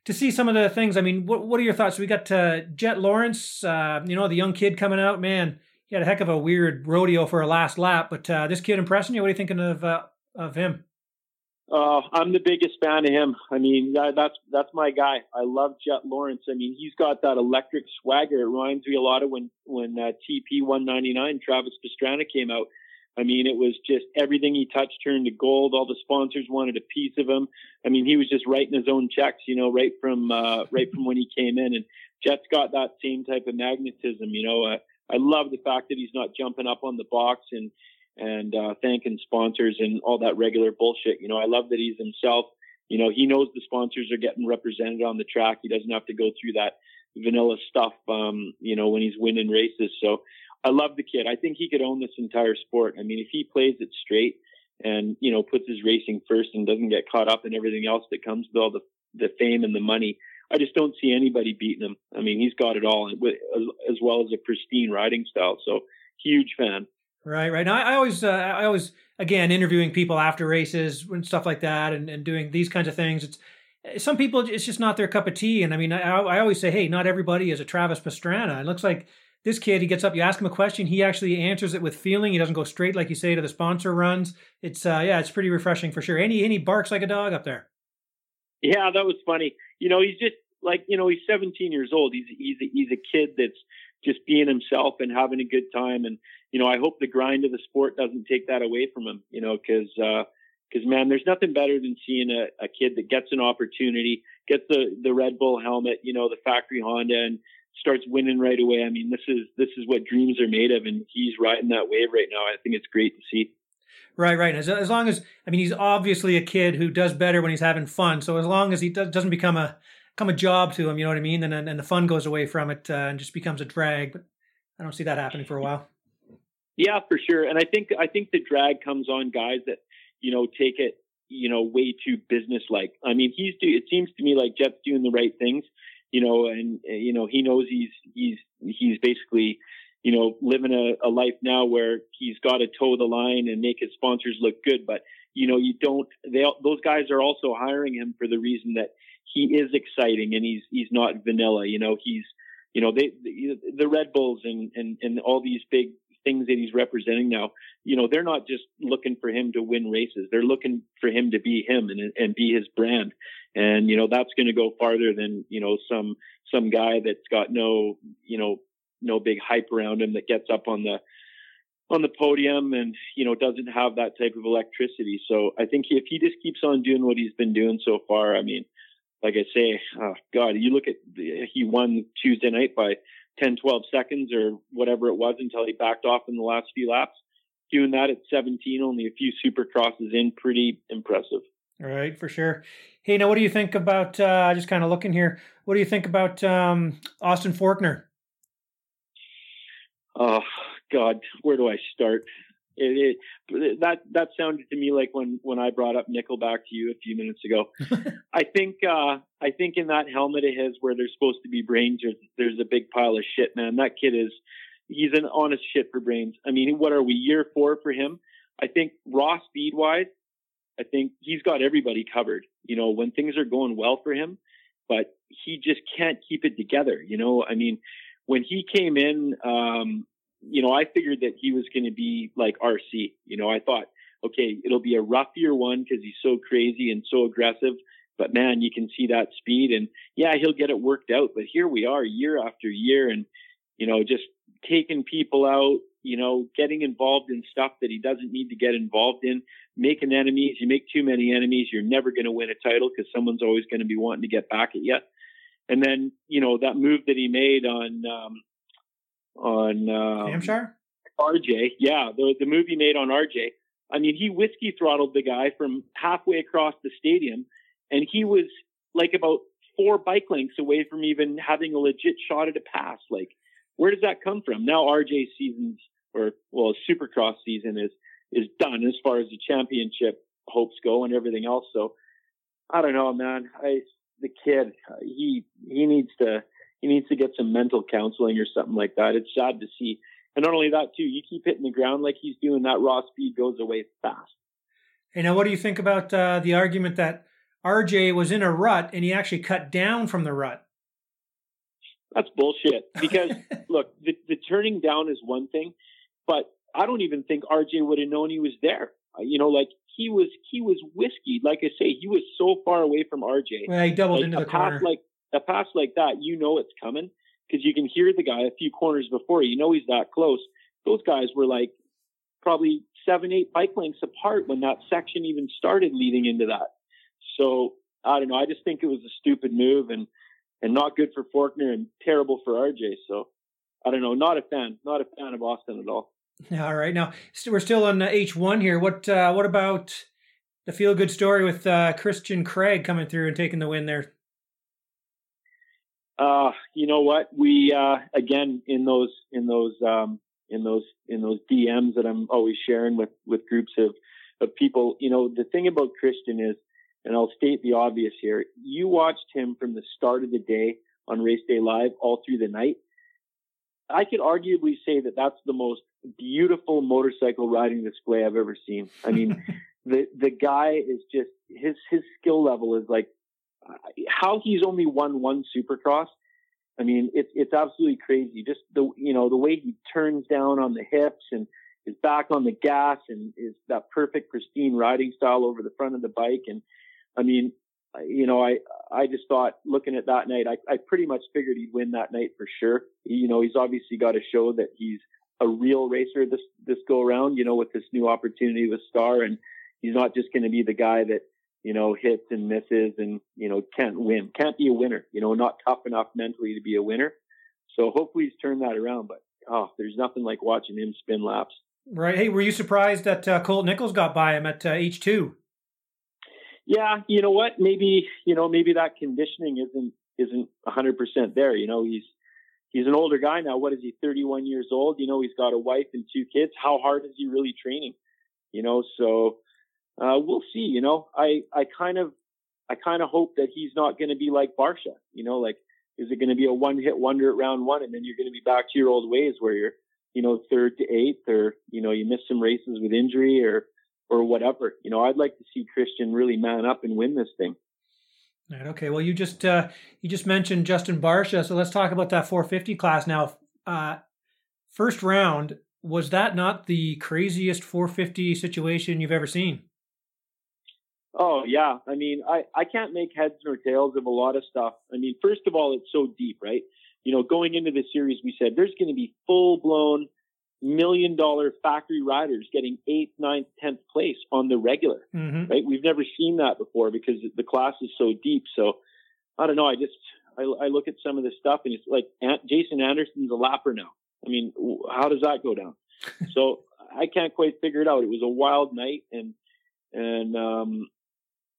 to see some of the things, I mean, what what are your thoughts? We got uh, Jet Lawrence, uh, you know, the young kid coming out, man. He had a heck of a weird rodeo for a last lap, but uh, this kid impressing you. What are you thinking of uh, of him? Uh, I'm the biggest fan of him. I mean, that, that's that's my guy. I love Jet Lawrence. I mean, he's got that electric swagger. It reminds me a lot of when when uh, TP 199 Travis Pastrana came out. I mean, it was just everything he touched turned to gold. All the sponsors wanted a piece of him. I mean, he was just writing his own checks, you know, right from uh, right from when he came in. And Jet's got that same type of magnetism. You know, uh, I love the fact that he's not jumping up on the box and and uh, thanking sponsors and all that regular bullshit. You know, I love that he's himself. You know, he knows the sponsors are getting represented on the track. He doesn't have to go through that vanilla stuff, um, you know, when he's winning races. So I love the kid. I think he could own this entire sport. I mean, if he plays it straight and, you know, puts his racing first and doesn't get caught up in everything else that comes with all the, the fame and the money, I just don't see anybody beating him. I mean, he's got it all as well as a pristine riding style. So huge fan. Right, right. Now, I, always, uh, I always, again, interviewing people after races and stuff like that, and, and doing these kinds of things. It's some people, it's just not their cup of tea. And I mean, I, I always say, hey, not everybody is a Travis Pastrana. It looks like this kid, he gets up, you ask him a question, he actually answers it with feeling. He doesn't go straight, like you say, to the sponsor runs. It's, uh, yeah, it's pretty refreshing for sure. Any, any barks like a dog up there. Yeah, that was funny. You know, he's just like, you know, he's 17 years old. He's, he's, a, he's a kid that's just being himself and having a good time. And, you know, I hope the grind of the sport doesn't take that away from him, you know, cause, uh, cause man, there's nothing better than seeing a, a kid that gets an opportunity, gets the, the Red Bull helmet, you know, the factory Honda and starts winning right away. I mean, this is this is what dreams are made of, and he's riding that wave right now. I think it's great to see. Right, right. As, as long as I mean, he's obviously a kid who does better when he's having fun. So as long as he does, doesn't become a become a job to him, you know what I mean, and and the fun goes away from it uh, and just becomes a drag. But I don't see that happening for a while. Yeah, for sure. And I think I think the drag comes on guys that you know take it you know way too business like. I mean, he's do. It seems to me like Jett's doing the right things you know, and you know he knows he's he's he's basically you know living a, a life now where he's got to toe the line and make his sponsors look good. But you know you don't. They those guys are also hiring him for the reason that he is exciting and he's he's not vanilla. You know he's you know they the, the Red Bulls and and and all these big things that he's representing now, you know, they're not just looking for him to win races. They're looking for him to be him and and be his brand. And you know, that's going to go farther than you know some some guy that's got no you know no big hype around him that gets up on the on the podium and you know doesn't have that type of electricity. So I think if he just keeps on doing what he's been doing so far, I mean, like I say, oh God, you look at the, he won Tuesday night by 10, 12 seconds or whatever it was until he backed off in the last few laps. Doing that at 17, only a few supercrosses in, pretty impressive. All right, for sure. Hey, now what do you think about, uh, just kind of looking here, what do you think about um, Austin Forkner? Oh, God, where do I start? It, it, that that sounded to me like when when I brought up Nickelback to you a few minutes ago. I think uh, I think in that helmet of his where there's supposed to be brains, there's, there's a big pile of shit, man. That kid is he's an honest shit for brains. I mean, what are we year four for him? I think raw speed wise, I think he's got everybody covered. You know, when things are going well for him, but he just can't keep it together. You know, I mean, when he came in, um, you know, I figured that he was going to be like RC. You know, I thought, okay, it'll be a rough year one because he's so crazy and so aggressive. But man, you can see that speed, and yeah, he'll get it worked out. But here we are, year after year, and you know, just taking people out. You know, getting involved in stuff that he doesn't need to get involved in, making enemies. You make too many enemies, you're never going to win a title because someone's always going to be wanting to get back at you. And then, you know, that move that he made on um, on um, Hampshire? RJ. Yeah, the the movie made on RJ. I mean, he whiskey throttled the guy from halfway across the stadium, and he was like about four bike lengths away from even having a legit shot at a pass. Like, where does that come from? Now RJ's seasons, or well, Supercross season is is done as far as the championship hopes go and everything else. So, I don't know, man. I the kid, he he needs to he needs to get some mental counseling or something like that. It's sad to see. And not only that, too, you keep hitting the ground like he's doing, that raw speed goes away fast. Hey, now what do you think about uh, the argument that RJ was in a rut and he actually cut down from the rut? That's bullshit. Because look, the, the turning down is one thing, but I don't even think RJ would have known he was there. Uh, you know, like he was he was whiskey. Like I say, he was so far away from RJ. Well, he doubled like, into the corner. like a pass like that, you know it's coming because you can hear the guy a few corners before. You know he's that close. Those guys were like probably seven, eight bike lengths apart when that section even started leading into that. So I don't know. I just think it was a stupid move and and not good for Forkner and terrible for RJ. So I don't know. Not a fan. Not a fan of Austin at all. All right. Now we're still on H one here. What uh, what about the feel good story with uh, Christian Craig coming through and taking the win there? Uh, you know what? We uh, again in those in those um, in those in those DMs that I'm always sharing with with groups of of people. You know, the thing about Christian is, and I'll state the obvious here: you watched him from the start of the day on Race Day Live all through the night. I could arguably say that that's the most beautiful motorcycle riding display I've ever seen. I mean, the the guy is just his his skill level is like how he's only won one Supercross. I mean, it's it's absolutely crazy. Just the you know the way he turns down on the hips and is back on the gas and is that perfect pristine riding style over the front of the bike. And I mean, you know, I I just thought looking at that night, I I pretty much figured he'd win that night for sure. You know, he's obviously got to show that he's a real racer this this go around. You know, with this new opportunity with Star, and he's not just going to be the guy that you know, hits and misses and, you know, can't win, can't be a winner, you know, not tough enough mentally to be a winner. So hopefully he's turned that around. But oh, there's nothing like watching him spin laps. Right. Hey, were you surprised that uh, Colt Nichols got by him at uh, H two? Yeah, you know what? Maybe you know maybe that conditioning isn't isn't 100 percent there. You know, he's he's an older guy now. What is he? 31 years old. You know, he's got a wife and two kids. How hard is he really training? You know, so uh, we'll see. You know, I I kind of I kind of hope that he's not going to be like Barcia. You know, like is it going to be a one hit wonder at round one and then you're going to be back to your old ways where you're you know third to eighth or you know you miss some races with injury or or whatever. You know, I'd like to see Christian really man up and win this thing. Right. Okay. Well, you just uh, you just mentioned Justin Barcia, so let's talk about that 450 class now. Uh, first round was that not the craziest 450 situation you've ever seen? Oh yeah, I mean, I I can't make heads nor tails of a lot of stuff. I mean, first of all, it's so deep, right? You know, going into the series, we said there's going to be full blown million dollar factory riders getting eighth, ninth, tenth place on the regular, mm-hmm. right? We've never seen that before because the class is so deep. So I don't know. I just, I, I look at some of this stuff and it's like Jason Anderson's a lapper now. I mean, how does that go down? so I can't quite figure it out. It was a wild night and, and, um,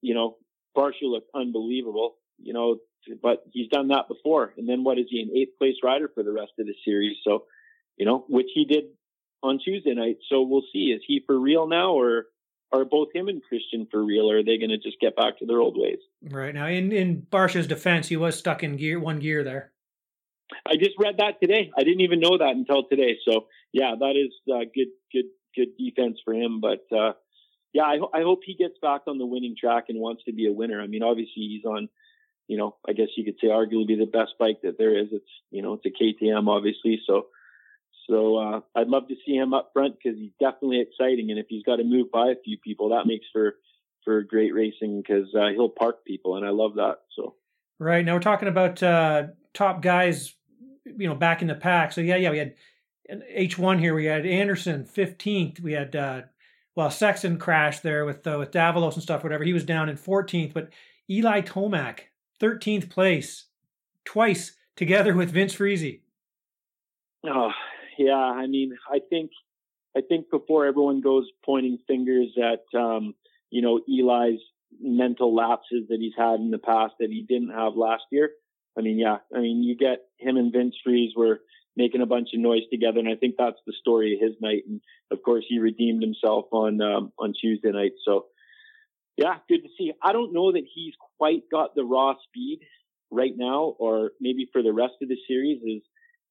you know, Barcia looked unbelievable, you know, but he's done that before. And then what is he, an eighth place rider for the rest of the series? So, you know, which he did on Tuesday night. So we'll see. Is he for real now, or are both him and Christian for real, or are they going to just get back to their old ways? Right now, in in Barcia's defense, he was stuck in gear one gear there. I just read that today. I didn't even know that until today. So yeah, that is uh, good, good, good defense for him. But uh, yeah, I, I hope he gets back on the winning track and wants to be a winner. I mean, obviously he's on, you know, I guess you could say arguably the best bike that there is. It's you know, it's a KTM, obviously. So so uh, I'd love to see him up front because he's definitely exciting. And if he's got to move by a few people, that makes for for great racing because uh, he'll park people, and I love that. So right now we're talking about uh, top guys, you know, back in the pack. So yeah, yeah, we had H one here. We had Anderson fifteenth. We had uh, well Sexton crashed there with uh, with Davalos and stuff. Whatever he was down in fourteenth, but Eli Tomac thirteenth place twice together with Vince Friese. Oh, yeah. I mean, I think, I think before everyone goes pointing fingers at, um, you know, Eli's mental lapses that he's had in the past that he didn't have last year. I mean, yeah, I mean, you get him and Vince Friese were making a bunch of noise together, and I think that's the story of his night. And of course, he redeemed himself on um, on Tuesday night. So, yeah, good to see. I don't know that he's quite got the raw speed right now, or maybe for the rest of the series is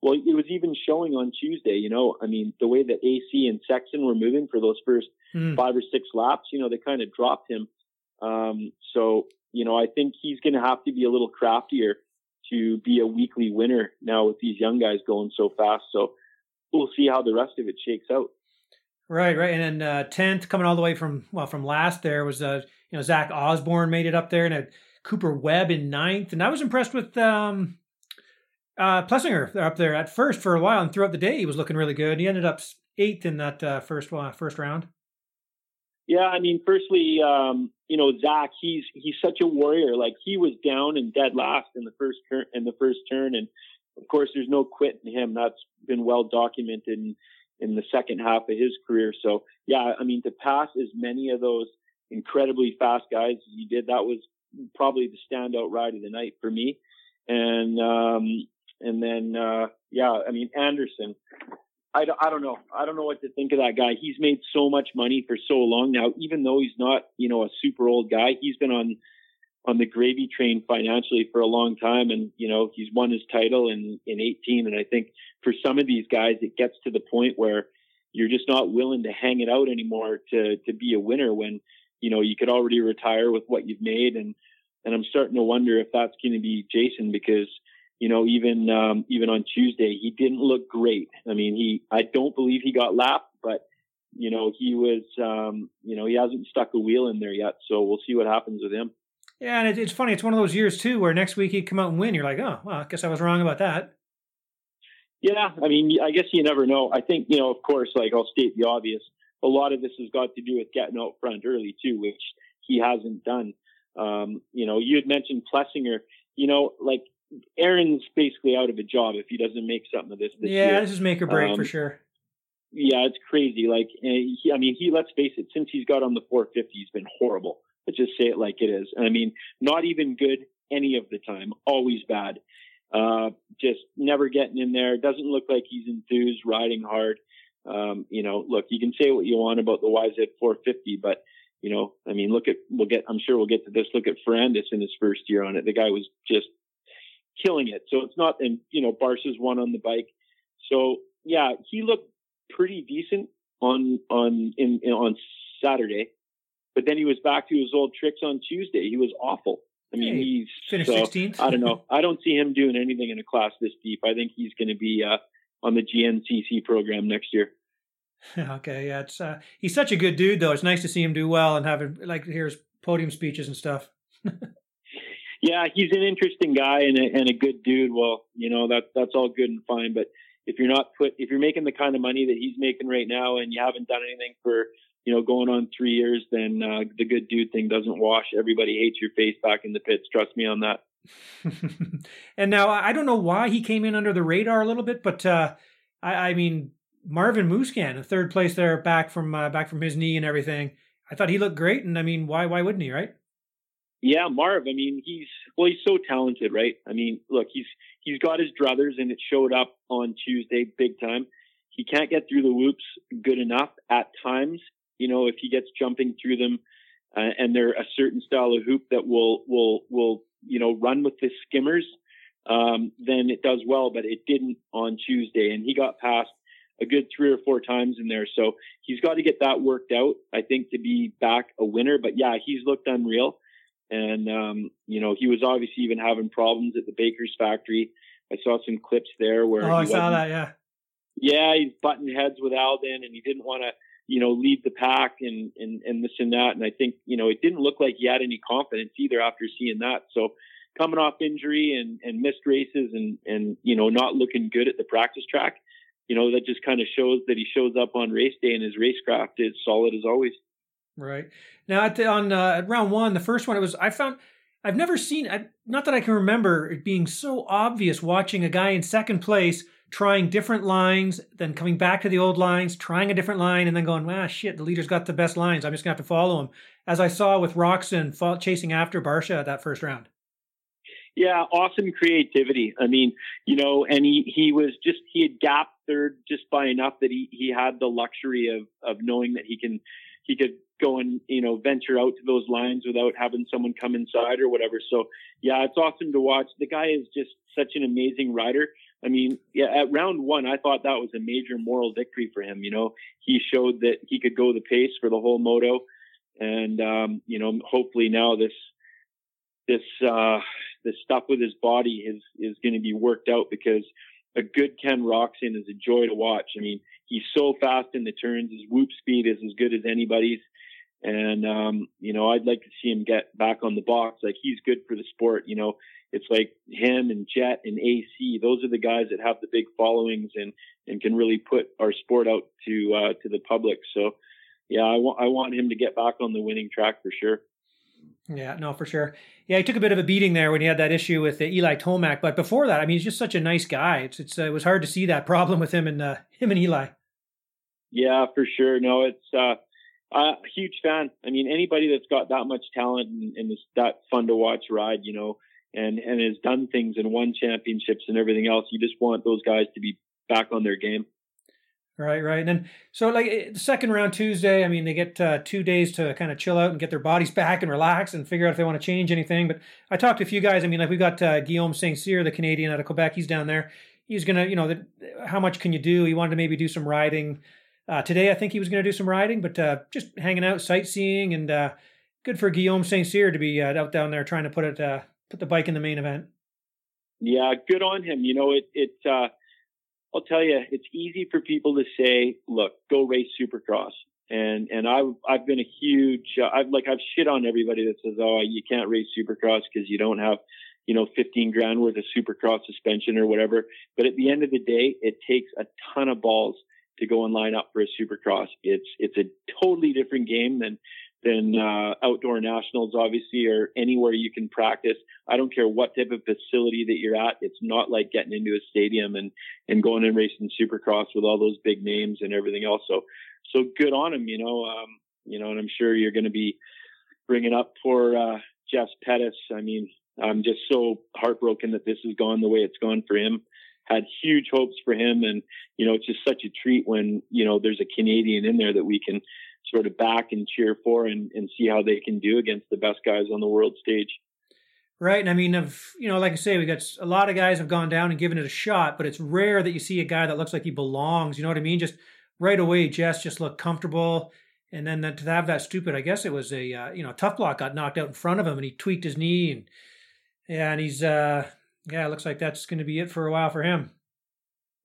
well, it was even showing on Tuesday, you know, I mean, the way that AC and Sexton were moving for those first mm. five or six laps, you know, they kind of dropped him. Um, so, you know, I think he's going to have to be a little craftier to be a weekly winner now with these young guys going so fast. So we'll see how the rest of it shakes out. Right, right. And then uh, 10th coming all the way from, well, from last there was, uh, you know, Zach Osborne made it up there and a Cooper Webb in ninth. And I was impressed with, um, uh, Plessinger up there at first for a while, and throughout the day he was looking really good. He ended up eighth in that uh, first uh, first round. Yeah, I mean, firstly, um, you know, Zach, he's he's such a warrior. Like he was down and dead last in the first turn in the first turn, and of course, there's no quit in him. That's been well documented in, in the second half of his career. So, yeah, I mean, to pass as many of those incredibly fast guys as you did, that was probably the standout ride of the night for me. And um, and then, uh, yeah, I mean, Anderson, I, I don't know. I don't know what to think of that guy. He's made so much money for so long now, even though he's not, you know, a super old guy. He's been on, on the gravy train financially for a long time. And, you know, he's won his title in, in 18. And I think for some of these guys, it gets to the point where you're just not willing to hang it out anymore to, to be a winner when, you know, you could already retire with what you've made. And, and I'm starting to wonder if that's going to be Jason because, you know, even um, even on Tuesday, he didn't look great. I mean, he I don't believe he got lapped, but you know, he was um, you know he hasn't stuck a wheel in there yet. So we'll see what happens with him. Yeah, and it's funny. It's one of those years too where next week he'd come out and win. You're like, oh, well, I guess I was wrong about that. Yeah, I mean, I guess you never know. I think you know, of course, like I'll state the obvious. A lot of this has got to do with getting out front early too, which he hasn't done. Um, you know, you had mentioned Plessinger. You know, like Aaron's basically out of a job if he doesn't make something of this. this yeah, year. this is make or break um, for sure. Yeah, it's crazy. Like, he, I mean, he let's face it. Since he's got on the 450, he's been horrible. Let's just say it like it is. I mean, not even good any of the time. Always bad. Uh, just never getting in there. Doesn't look like he's enthused, riding hard. Um, you know, look, you can say what you want about the YZ 450, but you know, I mean, look at we'll get. I'm sure we'll get to this. Look at Ferrandis in his first year on it. The guy was just killing it. So it's not, and you know, Barcia's one on the bike. So yeah, he looked pretty decent on on in, in on Saturday, but then he was back to his old tricks on Tuesday. He was awful. I mean, hey, he's finished so, 16th. I don't know. I don't see him doing anything in a class this deep. I think he's going to be uh, on the GNCC program next year. okay, yeah, it's uh, he's such a good dude though. It's nice to see him do well and have like hear his podium speeches and stuff. yeah, he's an interesting guy and a, and a good dude. Well, you know that that's all good and fine, but if you're not put if you're making the kind of money that he's making right now and you haven't done anything for you know going on three years, then uh, the good dude thing doesn't wash. Everybody hates your face back in the pits. Trust me on that. and now I don't know why he came in under the radar a little bit, but uh, I, I mean Marvin Musquin, a third place there, back from uh, back from his knee and everything. I thought he looked great, and I mean, why why wouldn't he, right? Yeah, Marv. I mean, he's well, he's so talented, right? I mean, look, he's he's got his druthers, and it showed up on Tuesday big time. He can't get through the whoops good enough at times. You know, if he gets jumping through them, uh, and they're a certain style of hoop that will will will you know run with the skimmers, um, then it does well. But it didn't on Tuesday, and he got past a good three or four times in there. So he's got to get that worked out, I think, to be back a winner. But yeah, he's looked unreal. And, um, you know, he was obviously even having problems at the baker's factory. I saw some clips there where. Oh, I saw that, yeah. Yeah, he's butting heads with Aldon and he didn't want to, you know, lead the pack and, and, and this and that. And I think, you know, it didn't look like he had any confidence either after seeing that. So coming off injury and, and missed races and, and, you know, not looking good at the practice track you know, that just kind of shows that he shows up on race day and his racecraft is solid as always. Right now, at the, on uh, at round one, the first one, it was I found I've never seen I, not that I can remember it being so obvious watching a guy in second place trying different lines, then coming back to the old lines, trying a different line, and then going, ah, shit, the leader's got the best lines. I'm just gonna have to follow him, as I saw with Roczen chasing after Barcia at that first round. Yeah, awesome creativity. I mean, you know, and he he was just he had gapped third just by enough that he he had the luxury of of knowing that he can he could go and you know venture out to those lines without having someone come inside or whatever. So yeah, it's awesome to watch. The guy is just such an amazing rider. I mean, yeah, at round one, I thought that was a major moral victory for him. You know, he showed that he could go the pace for the whole moto, and um, you know, hopefully now this this uh, this stuff with his body is is going to be worked out because a good Ken Roczen is a joy to watch. I mean, he's so fast in the turns. His whoop speed is as good as anybody's. And, um, you know, I'd like to see him get back on the box. Like he's good for the sport. You know, it's like him and Jett and AC. Those are the guys that have the big followings and, and can really put our sport out to, uh, to the public. So yeah, I want, I want him to get back on the winning track for sure. Yeah, no, for sure. Yeah, he took a bit of a beating there when he had that issue with uh, Eli Tomac, but before that, I mean, he's just such a nice guy. It's, it's uh, it was hard to see that problem with him and uh, him and Eli. Yeah, for sure. No, it's uh, a huge fan. I mean, anybody that's got that much talent and, and is that fun to watch ride, you know, and and has done things and won championships and everything else, you just want those guys to be back on their game. Right, right. And then, so like eh, the second round Tuesday, I mean, they get uh, two days to kind of chill out and get their bodies back and relax and figure out if they want to change anything. But I talked to a few guys. I mean, like we got uh, Guillaume St. Cyr, the Canadian out of Quebec. He's down there. He's going to, you know, the, how much can you do? He wanted to maybe do some riding. Uh, today, I think he was going to do some riding, but uh, just hanging out, sightseeing, and uh, good for Guillaume St. Cyr to be uh, out down there trying to put it, put the bike in the main event. Yeah, good on him. You know, it, it, I'll tell you, it's easy for people to say, "Look, go race Supercross," and and I've I've been a huge uh, I've like I've shit on everybody that says, "Oh, you can't race Supercross because you don't have." You know, 15 grand worth of supercross suspension or whatever. But at the end of the day, it takes a ton of balls to go and line up for a supercross. It's it's a totally different game than than uh, outdoor nationals, obviously, or anywhere you can practice. I don't care what type of facility that you're at. It's not like getting into a stadium and and going and racing Supercross with all those big names and everything else. So so good on him, you know. Um, you know, and I'm sure you're going to be bringing up for uh, Jess Pettis. I mean, I'm just so heartbroken that this has gone the way it's gone for him. Had huge hopes for him, and you know, it's just such a treat when you know there's a Canadian in there that we can sort of back and cheer for and, and see how they can do against the best guys on the world stage. Right, and I mean, of you know, like I say, we got a lot of guys have gone down and given it a shot, but it's rare that you see a guy that looks like he belongs. You know what I mean? Just right away, Jess just looked comfortable, and then that, to have that stupid, I guess it was a uh, you know tough block got knocked out in front of him, and he tweaked his knee, and yeah, and he's uh yeah, it looks like that's going to be it for a while for him.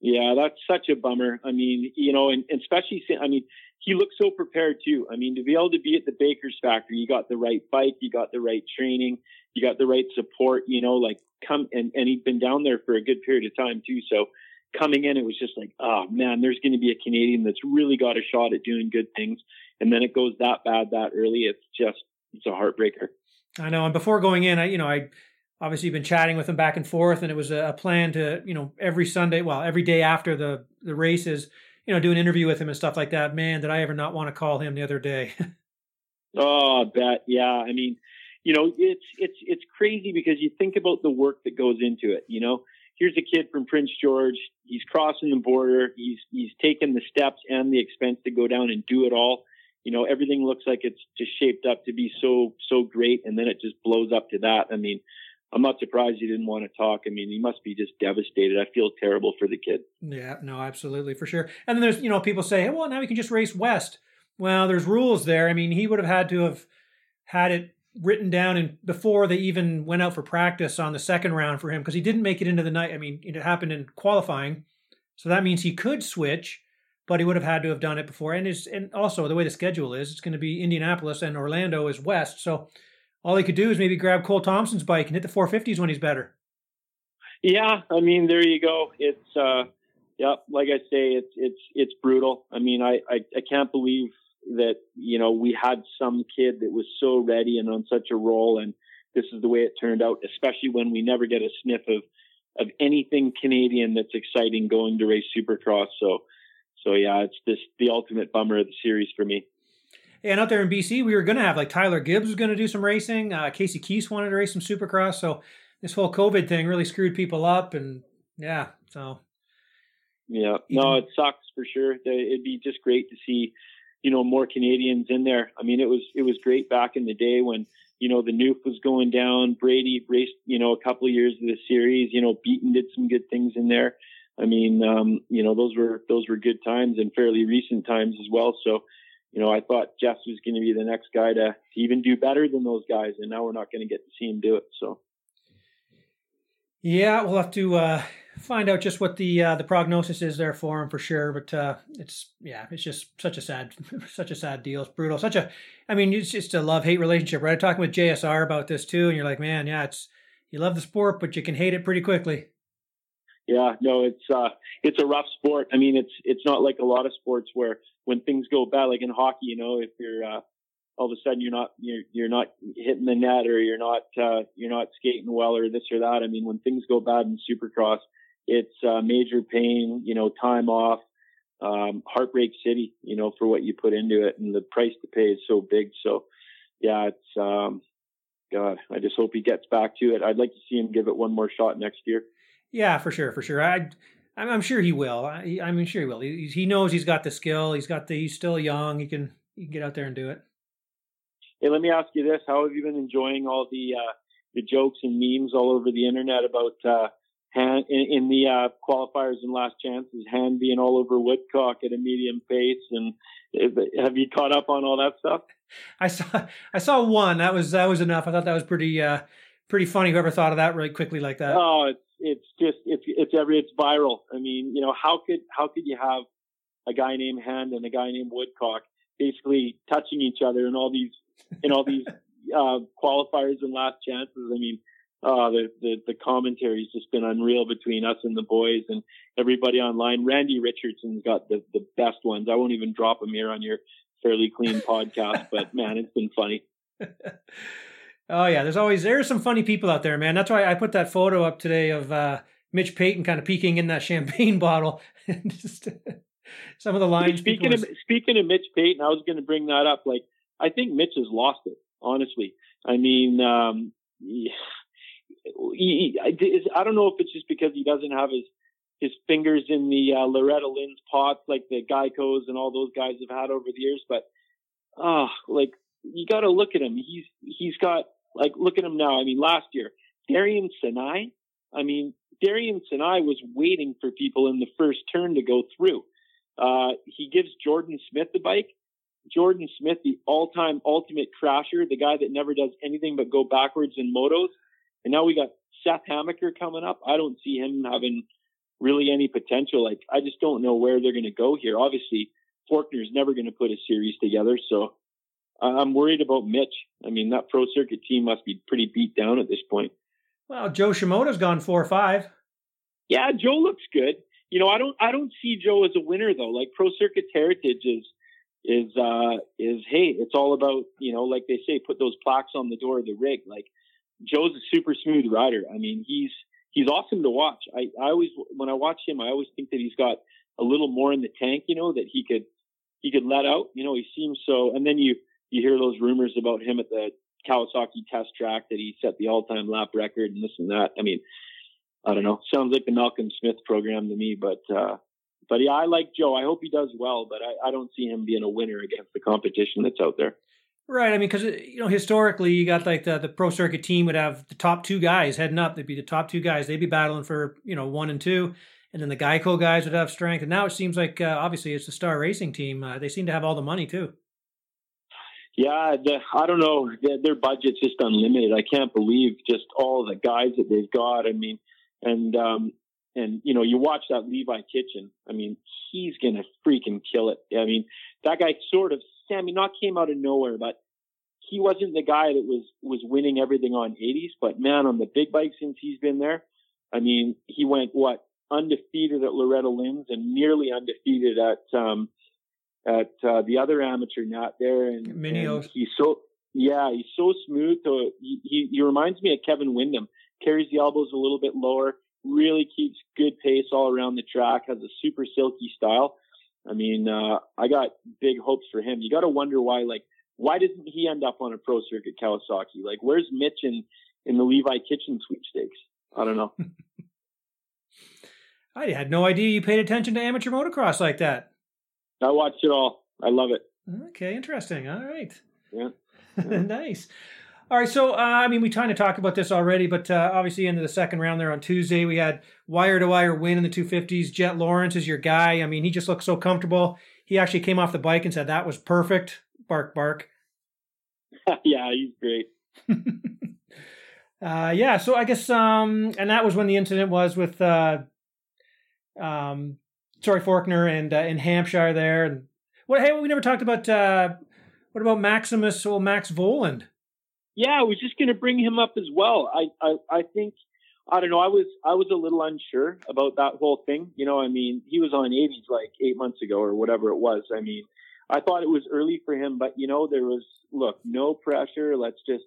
Yeah, that's such a bummer. I mean, you know, and, and especially, I mean, he looked so prepared too. I mean, to be able to be at the Baker's factory, you got the right bike, you got the right training, you got the right support, you know, like come and, and he'd been down there for a good period of time too. So coming in, it was just like, oh man, there's going to be a Canadian that's really got a shot at doing good things. And then it goes that bad that early. It's just, it's a heartbreaker. I know. And before going in, I, you know, I obviously been chatting with him back and forth and it was a, plan to, you know, every Sunday, well, every day after the, the races, you know, do an interview with him and stuff like that. Man, did I ever not want to call him the other day. oh, bet. Yeah. I mean, you know, it's it's it's crazy because you think about the work that goes into it. You know, here's a kid from Prince George. He's crossing the border. He's he's taken the steps and the expense to go down and do it all. You know, everything looks like it's just shaped up to be so so great, and then it just blows up to that. I mean, I'm not surprised he didn't want to talk. I mean, he must be just devastated. I feel terrible for the kid. Yeah, no, absolutely, for sure. And then there's, you know, people say, hey, well, now we can just race west. Well, there's rules there. I mean, he would have had to have had it written down and before they even went out for practice on the second round for him because he didn't make it into the night. I mean, it happened in qualifying, so that means he could switch, but he would have had to have done it before. And is and also the way the schedule is, it's going to be Indianapolis and Orlando is west, so all he could do is maybe grab Cole Thompson's bike and hit the 450s when he's better. Yeah, I mean, there you go. It's uh, yeah, like I say, it's it's it's brutal. I mean, I, I I can't believe that you know we had some kid that was so ready and on such a roll, and this is the way it turned out. Especially when we never get a sniff of of anything Canadian that's exciting going to race Supercross. So, so yeah, it's just the ultimate bummer of the series for me. And out there in BC, we were going to have like Tyler Gibbs was going to do some racing. Uh, Casey Keese wanted to race some Supercross. So this whole COVID thing really screwed people up. And yeah, so. Yeah, no, it sucks for sure. It'd be just great to see, you know, more Canadians in there. I mean, it was it was great back in the day when you know the Noof was going down. Brady raced, you know, a couple of years of the series. You know, Beaton did some good things in there. I mean, um, you know, those were those were good times and fairly recent times as well. So you know, I thought Jess was going to be the next guy to, even do better than those guys, and now we're not going to get to see him do it. So, yeah, we'll have to uh, find out just what the uh, the prognosis is there for him for sure. But uh, it's yeah, it's just such a sad, such a sad deal. It's brutal. Such a, I mean, it's just a love hate relationship. Right? I'm talking with JSR about this too, and you're like, man, yeah, it's you love the sport, but you can hate it pretty quickly. Yeah, no, it's uh, it's a rough sport. I mean, it's it's not like a lot of sports where when things go bad, like in hockey, you know, if you're uh, all of a sudden you're not you're you're not hitting the net or you're not uh, you're not skating well or this or that. I mean, when things go bad in Supercross, it's uh, major pain, you know, time off, um, heartbreak city, you know, for what you put into it, and the price to pay is so big. So, yeah, it's um, God, I just hope he gets back to it. I'd like to see him give it one more shot next year. Yeah, for sure, for sure. I I'm, I'm sure he will. I, I'm sure he will. He, he knows he's got the skill. He's got the. He's still young. He can he can get out there and do it. Hey, let me ask you this: How have you been enjoying all the uh, the jokes and memes all over the internet about uh, Han in, in the uh, qualifiers and last chances, hand being all over Woodcock at a medium pace? And have you caught up on all that stuff? I saw I saw one. That was that was enough. I thought that was pretty uh, pretty funny. Whoever thought of that really quickly like that? Oh, it's it's just it's it's every it's viral. I mean, you know, how could how could you have a guy named Hand and a guy named Woodcock basically touching each other in all these in all these uh, qualifiers and last chances? I mean, uh, the, the the commentary's just been unreal between us and the boys and everybody online. Randy Richardson's got the the best ones. I won't even drop them here on your fairly clean podcast, but man, it's been funny. oh yeah, there's always there's some funny people out there, man. That's why I put that photo up today of uh, Mitch Payton kind of peeking in that champagne bottle and just some of the lines. Speaking of speaking of Mitch Payton, I was going to bring that up. Like, I think Mitch has lost it. Honestly, I mean, um, he, he, I don't know if it's just because he doesn't have his his fingers in the uh, Loretta Lynn's pots like the Geicos and all those guys have had over the years, but ah, uh, like you got to look at him. He's he's got like look at him now. I mean, last year Darian Sanayei. I mean, Darian Sanayei was waiting for people in the first turn to go through. Uh, he gives Jordan Smith the bike. Jordan Smith, the all-time ultimate crasher, the guy that never does anything but go backwards in motos. And now we got Seth Hammaker coming up. I don't see him having really any potential. Like I just don't know where they're going to go here. Obviously, Forkner's never going to put a series together, so I'm worried about Mitch. I mean, that pro circuit team must be pretty beat down at this point. Well, Jo Shimoda's gone four or five. Yeah, Jo looks good. You know, I don't I don't see Jo as a winner though. Like pro circuit heritage is is uh is hey, it's all about, you know, like they say, put those plaques on the door of the rig. Like Jo's a super smooth rider. I mean, he's he's awesome to watch. I, I always when I watch him, I always think that he's got a little more in the tank, you know, that he could he could let out. You know, he seems so and then you you hear those rumors about him at the Kawasaki test track that he set the all time lap record and this and that. I mean, I don't know. Sounds like the Malcolm Smith program to me, but uh but yeah, I like Jo. I hope he does well, but I, I don't see him being a winner against the competition that's out there. Right. I mean, because you know, historically, you got like the the pro circuit team would have the top two guys heading up. They'd be the top two guys. They'd be battling for you know one and two, and then the Geico guys would have strength. And now it seems like uh, obviously it's the Star Racing team. Uh, they seem to have all the money too. Yeah, the, I don't know. Their, their budget's just unlimited. I can't believe just all the guys that they've got. I mean, and um, and you know, you watch that Levi Kitchen. I mean, he's gonna freaking kill it. I mean, that guy sort of Sammy not came out of nowhere, but he wasn't the guy that was was winning everything on 80s. But man, on the big bike since he's been there, I mean, he went what undefeated at Loretta Lynn's and nearly undefeated at um, at uh, the other amateur nat there. And, and he's so yeah, he's so smooth. To, he, he he reminds me of Kevin Windham. Carries the elbows a little bit lower. Really keeps good pace all around the track. Has a super silky style. I mean, uh, I got big hopes for him. You got to wonder why, like, why doesn't he end up on a pro circuit Kawasaki? Like, where's Mitch in, in the Levi Kitchen sweepstakes? I don't know. I had no idea you paid attention to amateur motocross like that. I watched it all. I love it. Okay, interesting. All right. Yeah. yeah. nice. All right, so uh, I mean, we kind of talked about this already, but uh, obviously, into the second round there on Tuesday, we had wire to wire win in the 250s. Jett Lawrence is your guy. I mean, he just looks so comfortable. He actually came off the bike and said that was perfect. Bark, bark. yeah, he's great. uh, yeah, so I guess, um, and that was when the incident was with, uh, um, sorry, Forkner and uh, in Hampshire there. And what? Hey, we never talked about. Uh, what about Maximus or Max Vohland? Yeah, I was just going to bring him up as well. I, I, I think, I don't know. I was, I was a little unsure about that whole thing. You know, I mean, he was on 80s like eight months ago or whatever it was. I mean, I thought it was early for him, but you know, there was, look, no pressure. Let's just,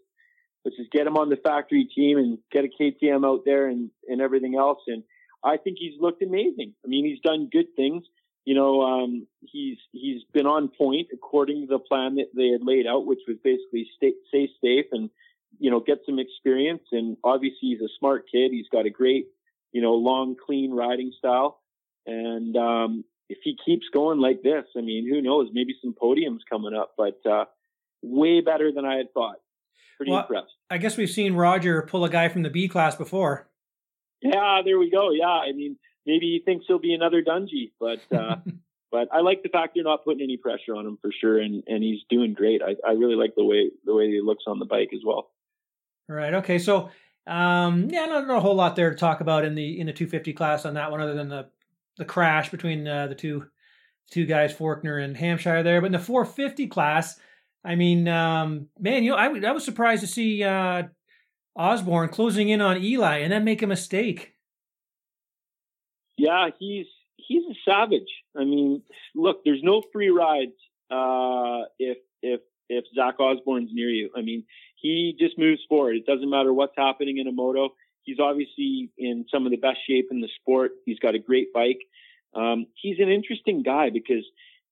let's just get him on the factory team and get a KTM out there and, and everything else. And I think he's looked amazing. I mean, he's done good things. You know, um, he's he's been on point according to the plan that they had laid out, which was basically stay, stay safe and you know get some experience. And obviously, he's a smart kid. He's got a great, you know, long, clean riding style. And um, if he keeps going like this, I mean, who knows? Maybe some podiums coming up, but uh, way better than I had thought. Pretty well, impressed. I guess we've seen Roger pull a guy from the B class before. Yeah, there we go. Yeah, I mean, maybe he thinks he'll be another Dungey, but uh, but I like the fact they're not putting any pressure on him for sure, and and he's doing great. I I really like the way the way he looks on the bike as well. Right. Okay. So. Um, yeah, not, not a whole lot there to talk about in the in the 250 class on that one, other than the the crash between uh, the two two guys, Forkner and Hampshire there. But in the 450 class, I mean, um, man, you know, I, I was surprised to see uh, Osborne closing in on Eli and then make a mistake. Yeah, he's he's a savage. I mean, look, there's no free rides uh, if if if Zach Osborne's near you. I mean, he just moves forward. It doesn't matter what's happening in a moto. He's obviously in some of the best shape in the sport. He's got a great bike. Um, he's an interesting guy because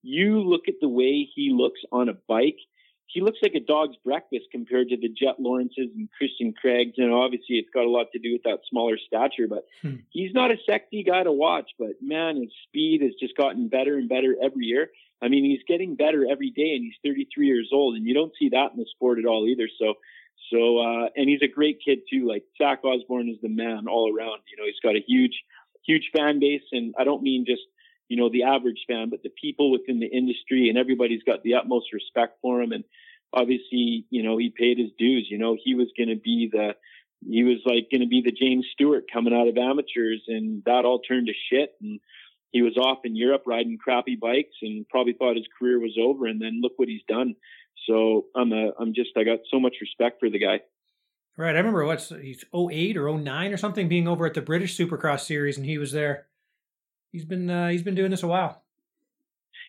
you look at the way he looks on a bike. He looks like a dog's breakfast compared to the Jett Lawrences and Christian Craigs. And obviously, it's got a lot to do with that smaller stature. But hmm. he's not a sexy guy to watch. But man, his speed has just gotten better and better every year. I mean, he's getting better every day, and he's 33 years old, and you don't see that in the sport at all either. So, so, uh, and he's a great kid too. Like Zach Osborne is the man all around. You know, he's got a huge, huge fan base, and I don't mean just you know the average fan, but the people within the industry, and everybody's got the utmost respect for him. And obviously, you know, he paid his dues. You know, he was going to be the he was like going to be the James Stewart coming out of amateurs, and that all turned to shit. And he was off in Europe riding crappy bikes and probably thought his career was over. And then look what he's done. So I'm a, I'm just, I got so much respect for the guy. Right. I remember what's he's 08 or 09 or something being over at the British Supercross series and he was there. He's been, uh, he's been doing this a while.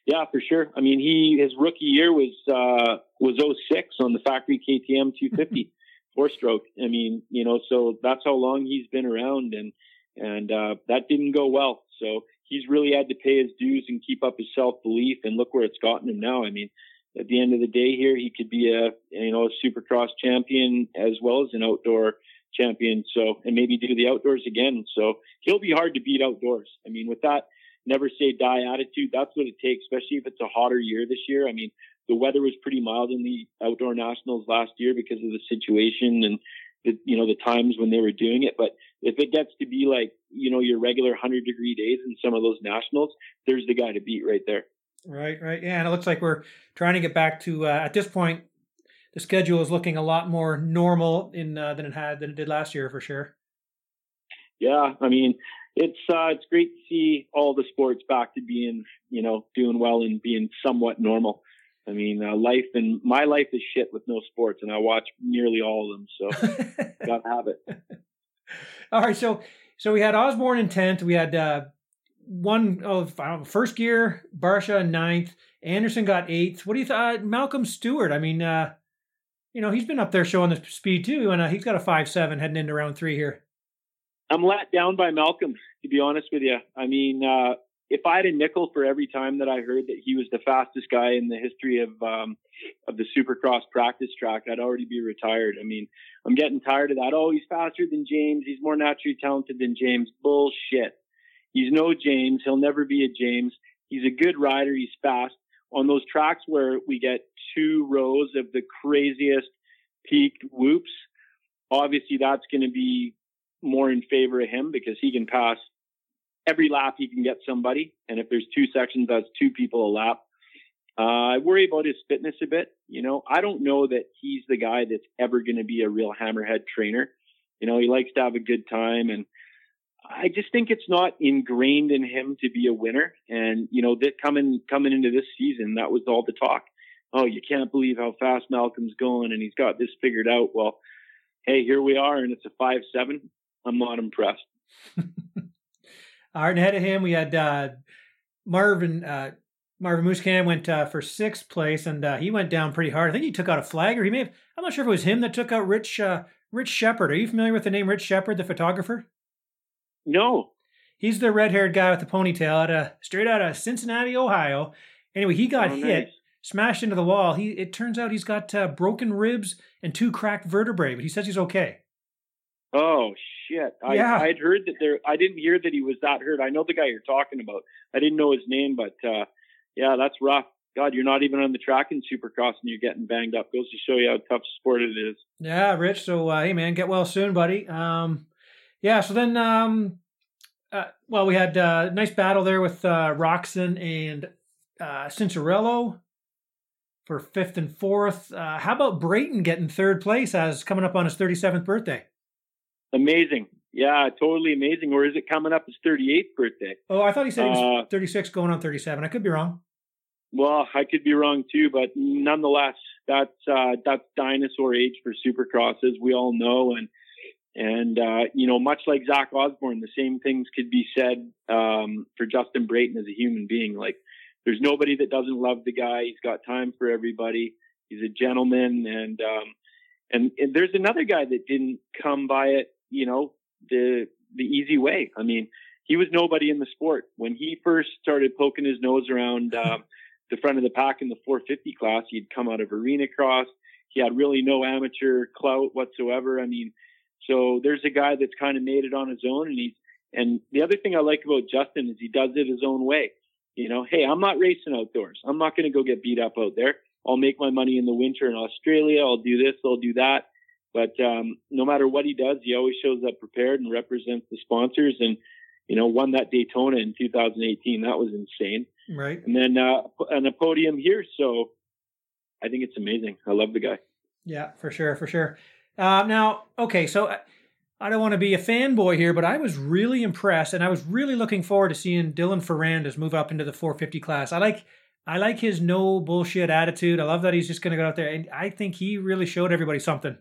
Yeah, for sure. I mean, he, his rookie year was, uh, was 06 on the factory KTM 250 four stroke. I mean, you know, so that's how long he's been around and, and, uh, that didn't go well. So he's really had to pay his dues and keep up his self belief. And look where it's gotten him now. I mean, at the end of the day, here he could be a you know a Supercross champion as well as an outdoor champion. So and maybe do the outdoors again. So he'll be hard to beat outdoors. I mean, with that never say die attitude, that's what it takes, especially if it's a hotter year this year. I mean, the weather was pretty mild in the outdoor nationals last year because of the situation and the you know the times when they were doing it. But if it gets to be like you know your regular 100 degree days in some of those nationals, there's the guy to beat right there. Right, right, yeah, and it looks like we're trying to get back to uh, at this point. The schedule is looking a lot more normal in uh, than it had than it did last year for sure. Yeah, I mean it's uh, it's great to see all the sports back to being you know doing well and being somewhat normal. I mean, uh, life and my life is shit with no sports, and I watch nearly all of them. So, gotta have it. All right, so so we had Osborne in tenth. We had uh, one oh, know, first gear, Barcia ninth. Anderson got eighth. What do you thought? Malcolm Stewart. I mean, uh, you know, he's been up there showing the speed too, and uh, he's got a five seven heading into round three here. I'm let down by Malcolm, to be honest with you. I mean, uh, if I had a nickel for every time that I heard that he was the fastest guy in the history of um, of the Supercross practice track, I'd already be retired. I mean, I'm getting tired of that. Oh, he's faster than James. He's more naturally talented than James. Bullshit. He's no James. He'll never be a James. He's a good rider. He's fast. On those tracks where we get two rows of the craziest peaked whoops, obviously that's going to be more in favor of him because he can pass every lap he can get somebody. And if there's two sections, that's two people a lap. Uh, I worry about his fitness a bit. You know, I don't know that he's the guy that's ever going to be a real hammerhead trainer. You know, he likes to have a good time and I just think it's not ingrained in him to be a winner. And, you know, that coming, coming into this season, that was all the talk. Oh, you can't believe how fast Malcolm's going and he's got this figured out. Well, hey, here we are and it's a five, seven. I'm not impressed. And ahead of him we had uh, Marvin uh, Marvin Musquin went uh, for sixth place, and uh, he went down pretty hard. I think he took out a flag, or he may have. I'm not sure if it was him that took out Rich uh, Rich Shepherd. Are you familiar with the name Rich Shepherd, the photographer? No. He's the red-haired guy with the ponytail, out of, straight out of Cincinnati, Ohio. Anyway, he got oh, hit, nice. smashed into the wall. He it turns out he's got uh, broken ribs and two cracked vertebrae, but he says he's okay. Oh shit! I, yeah. I'd heard that there. I didn't hear that he was that hurt. I know the guy you're talking about. I didn't know his name, but uh, yeah, that's rough. God, you're not even on the track in Supercross and you're getting banged up. Goes to show you how tough sport it is. Yeah, Rich. So uh, hey, man, get well soon, buddy. Um, yeah. So then, um, uh, well, we had a uh, nice battle there with uh, Roczen and uh, Cianciarulo for fifth and fourth. Uh, how about Brayton getting third place as coming up on his 37th birthday? Amazing. Yeah, totally amazing. Or is it coming up his 38th birthday? Oh, I thought he said he was uh, 36 going on 37. I could be wrong. Well, I could be wrong too, but nonetheless, that's uh, that's dinosaur age for Supercross, as we all know, and and uh, you know, much like Zach Osborne, the same things could be said um, for Justin Brayton as a human being. Like there's nobody that doesn't love the guy. He's got time for everybody. He's a gentleman, and um, and, and there's another guy that didn't come by it, you know, the the easy way. I mean, he was nobody in the sport when he first started poking his nose around uh, the front of the pack in the 450 class. He'd come out of arena cross. He had really no amateur clout whatsoever. I mean, so there's a guy that's kind of made it on his own, and he's and the other thing I like about Justin is he does it his own way. You know, hey, I'm not racing outdoors. I'm not going to go get beat up out there. I'll make my money in the winter in Australia. I'll do this. I'll do that. But um, no matter what he does, he always shows up prepared and represents the sponsors. And you know, won that Daytona in 2018. That was insane. Right. And then uh, on a podium here, so I think it's amazing. I love the guy. Yeah, for sure, for sure. Uh, now, okay, so uh, I don't want to be a fanboy here, but I was really impressed, and I was really looking forward to seeing Dylan Ferrandis move up into the 450 class. I like, I like his no bullshit attitude. I love that he's just going to go out there, and I think he really showed everybody something.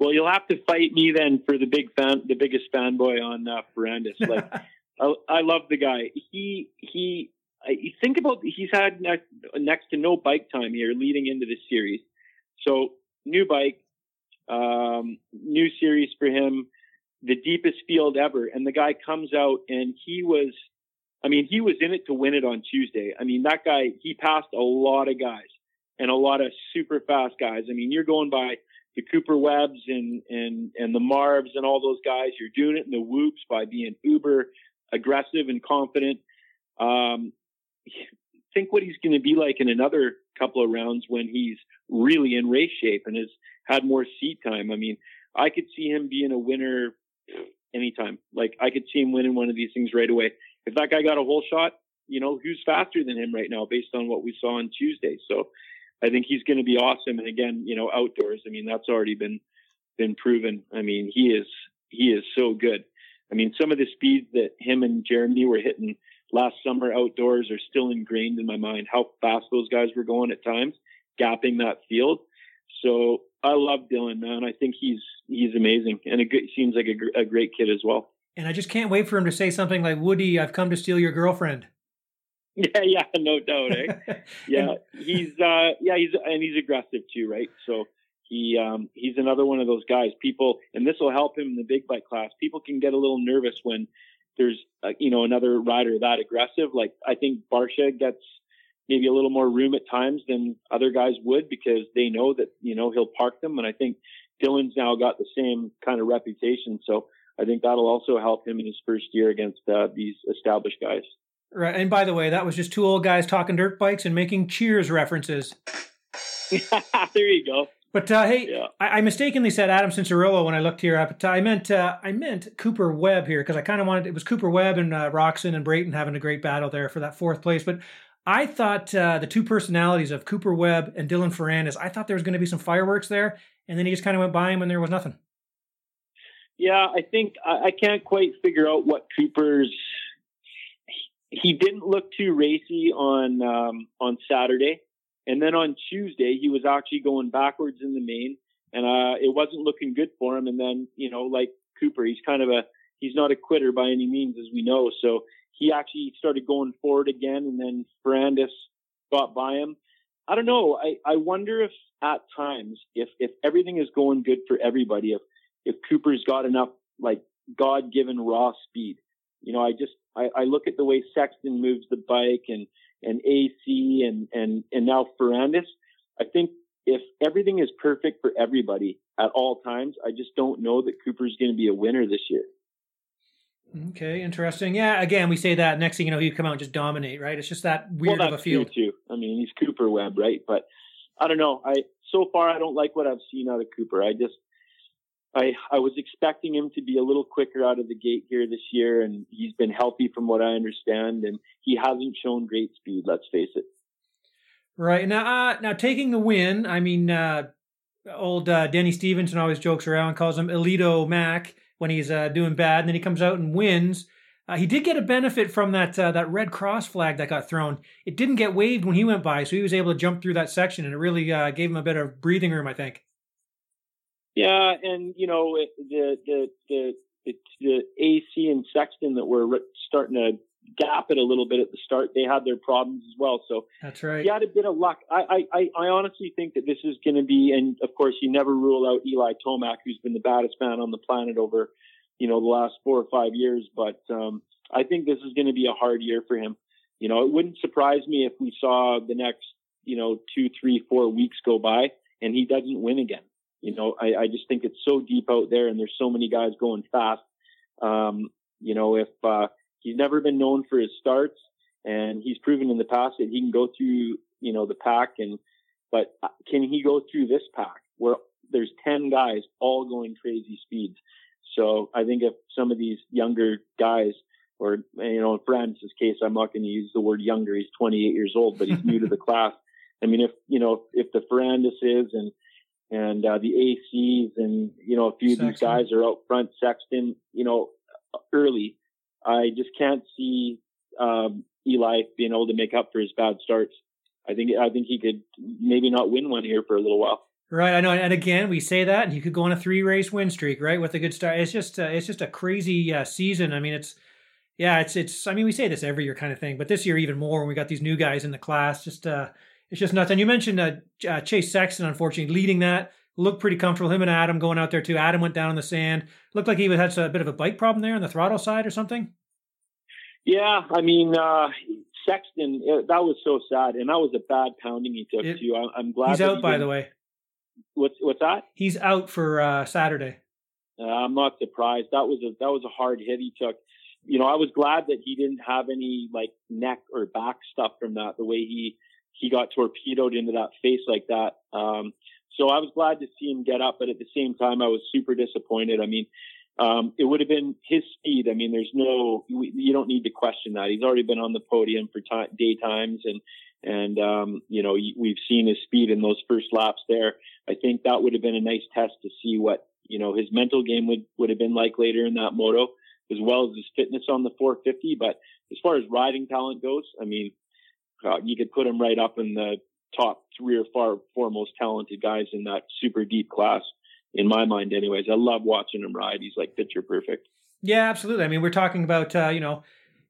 Well, you'll have to fight me then for the big fan, the biggest fanboy on uh, Ferrandis. Like, I, I love the guy. He he. I, think about he's had next, next to no bike time here leading into this series. So new bike, um, new series for him, the deepest field ever. And the guy comes out and he was, I mean, he was in it to win it on Tuesday. I mean, that guy, he passed a lot of guys and a lot of super fast guys. I mean, you're going by the Cooper Webbs and, and, and the Marvs and all those guys. You're doing it in the whoops by being uber aggressive and confident. Um, think what he's going to be like in another couple of rounds when he's really in race shape and has had more seat time. I mean, I could see him being a winner anytime. Like I could see him winning one of these things right away. If that guy got a whole shot, you know, who's faster than him right now based on what we saw on Tuesday. So I think he's going to be awesome. And again, you know, outdoors, I mean, that's already been, been proven. I mean, he is, he is so good. I mean, some of the speeds that him and Jeremy were hitting last summer outdoors are still ingrained in my mind. How fast those guys were going at times, gapping that field. So I love Dylan, man. I think he's he's amazing, and it seems like a, a great kid as well. And I just can't wait for him to say something like, "Woody, I've come to steal your girlfriend." Yeah, yeah, no doubt. Eh? yeah, he's uh, yeah, he's and he's aggressive too, right? So he um, he's another one of those guys. People, and this will help him in the big bike class. People can get a little nervous when there's uh, you know another rider that aggressive. Like I think Barcia gets maybe a little more room at times than other guys would because they know that you know he'll park them. And I think Dylan's now got the same kind of reputation, so I think that'll also help him in his first year against uh, these established guys. Right. And by the way, that was just two old guys talking dirt bikes and making Cheers references. there you go. But uh, hey, yeah. I, I, mistakenly said Adam Cianciarulo when I looked here. But I meant uh, I meant Cooper Webb here because I kind of wanted it was Cooper Webb and uh, Roczen and Brayton having a great battle there for that fourth place. But I thought uh, the two personalities of Cooper Webb and Dylan Ferrandis, I thought there was going to be some fireworks there, and then he just kind of went by him and there was nothing. Yeah, I think I, I can't quite figure out what Cooper's. He didn't look too racy on um, on Saturday. And then on Tuesday, he was actually going backwards in the main, and uh, it wasn't looking good for him. And then, you know, like Cooper, he's kind of a he's not a quitter by any means, as we know. So he actually started going forward again, and then Ferrandis got by him. I don't know. I, I wonder if at times, if if everything is going good for everybody, if if Cooper's got enough like God given raw speed. You know, I just I, I look at the way Sexton moves the bike and and AC and and and now Ferrandis. I think if everything is perfect for everybody at all times, I just don't know that Cooper's going to be a winner this year. Okay, interesting. Yeah, again, we say that. Next thing you know, he'd come out and just dominate, right? It's just that weird well, of a field. too. I mean, he's Cooper Webb, right? But I don't know. I so far I don't like what I've seen out of Cooper. I just I I was expecting him to be a little quicker out of the gate here this year, and he's been healthy from what I understand, and he hasn't shown great speed. Let's face it. Right now, uh, now taking the win. I mean, uh, old uh, Denny Stevenson always jokes around, calls him Elito Mac when he's uh, doing bad, and then he comes out and wins. Uh, he did get a benefit from that uh, that red cross flag that got thrown. It didn't get waved when he went by, so he was able to jump through that section, and it really gave him a bit of breathing room, I think. Yeah, and you know the the the the, the AC and Sexton that were starting to gap it a little bit at the start. They had their problems as well. So that's right. He had a bit of luck. I I, I honestly think that this is going to be, and of course, you never rule out Eli Tomac, who's been the baddest man on the planet over, you know, the last four or five years. But um, I think this is going to be a hard year for him. You know, it wouldn't surprise me if we saw the next, you know, two, three, four weeks go by and he doesn't win again. You know, I, I just think it's so deep out there and there's so many guys going fast. Um, you know, if uh, he's never been known for his starts, and he's proven in the past that he can go through, you know, the pack. And but uh, can he go through this pack where there's ten guys all going crazy speeds? So I think if some of these younger guys, or you know, in Ferrandis' case, I'm not going to use the word younger. He's 28 years old, but he's new to the class. I mean, if you know, if the Ferrandis is and and uh, the ACs and you know a few Sexton. of these guys are out front, Sexton, you know, early. I just can't see um, Eli being able to make up for his bad starts. I think I think he could maybe not win one here for a little while. Right, I know, and again, we say that, and he could go on a three race win streak, right, with a good start. It's just, uh, it's just a crazy uh, season. I mean, it's, yeah, it's, it's. I mean, we say this every year, kind of thing, but this year even more when we got these new guys in the class. Just, uh, it's just nuts. And you mentioned uh, uh, Chase Sexton, unfortunately, leading that looked pretty comfortable. Him and Adam going out there too. Adam went down in the sand. Looked like he had a bit of a bike problem there on the throttle side or something. Yeah, I mean uh, Sexton, it, that was so sad, and that was a bad pounding he took it, too. I, am glad he's out. He by the way, what's what's that? He's out for uh, Saturday. Uh, I'm not surprised. That was a that was a hard hit he took. You know, I was glad that he didn't have any like neck or back stuff from that. The way he he got torpedoed into that face like that. Um, so I was glad to see him get up, but at the same time, I was super disappointed. I mean, um, it would have been his speed. I mean, there's no, you don't need to question that. He's already been on the podium for time, day times and, and, um, you know, we've seen his speed in those first laps there. I think that would have been a nice test to see what, you know, his mental game would, would have been like later in that moto, as well as his fitness on the 450. But as far as riding talent goes, I mean, uh, you could put him right up in the top three or four, four most talented guys in that super deep class in my mind anyways. I love watching him ride. He's like picture perfect. Yeah, absolutely. I mean, we're talking about, uh, you know,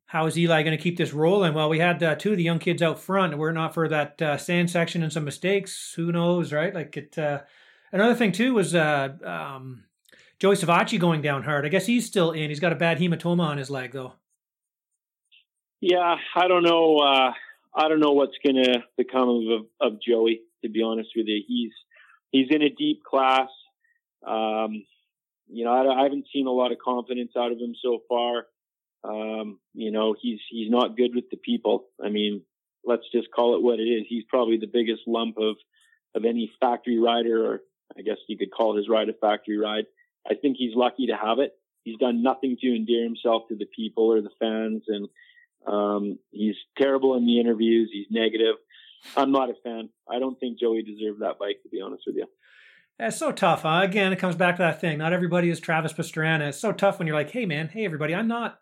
how is Eli going to keep this rolling? Well, we had uh, two of the young kids out front. We're not for that uh, sand section and some mistakes. Who knows, right? Like it. Uh, another thing too was uh, um, Joey Savatgy going down hard. I guess he's still in. He's got a bad hematoma on his leg, though. Yeah, I don't know. I don't know what's going to become of, of Joey. To be honest with you, he's he's in a deep class. Um, you know, I, I, haven't seen a lot of confidence out of him so far. Um, you know, he's he's not good with the people. I mean, let's just call it what it is. He's probably the biggest lump of of any factory rider, or I guess you could call his ride a factory ride. I think he's lucky to have it. He's done nothing to endear himself to the people or the fans, and um, he's terrible in the interviews. He's negative. I'm not a fan. I don't think Joey deserved that bike, to be honest with you. It's so tough. Huh? Again, it comes back to that thing. Not everybody is Travis Pastrana. It's so tough when you're like, "Hey, man, hey, everybody, I'm not."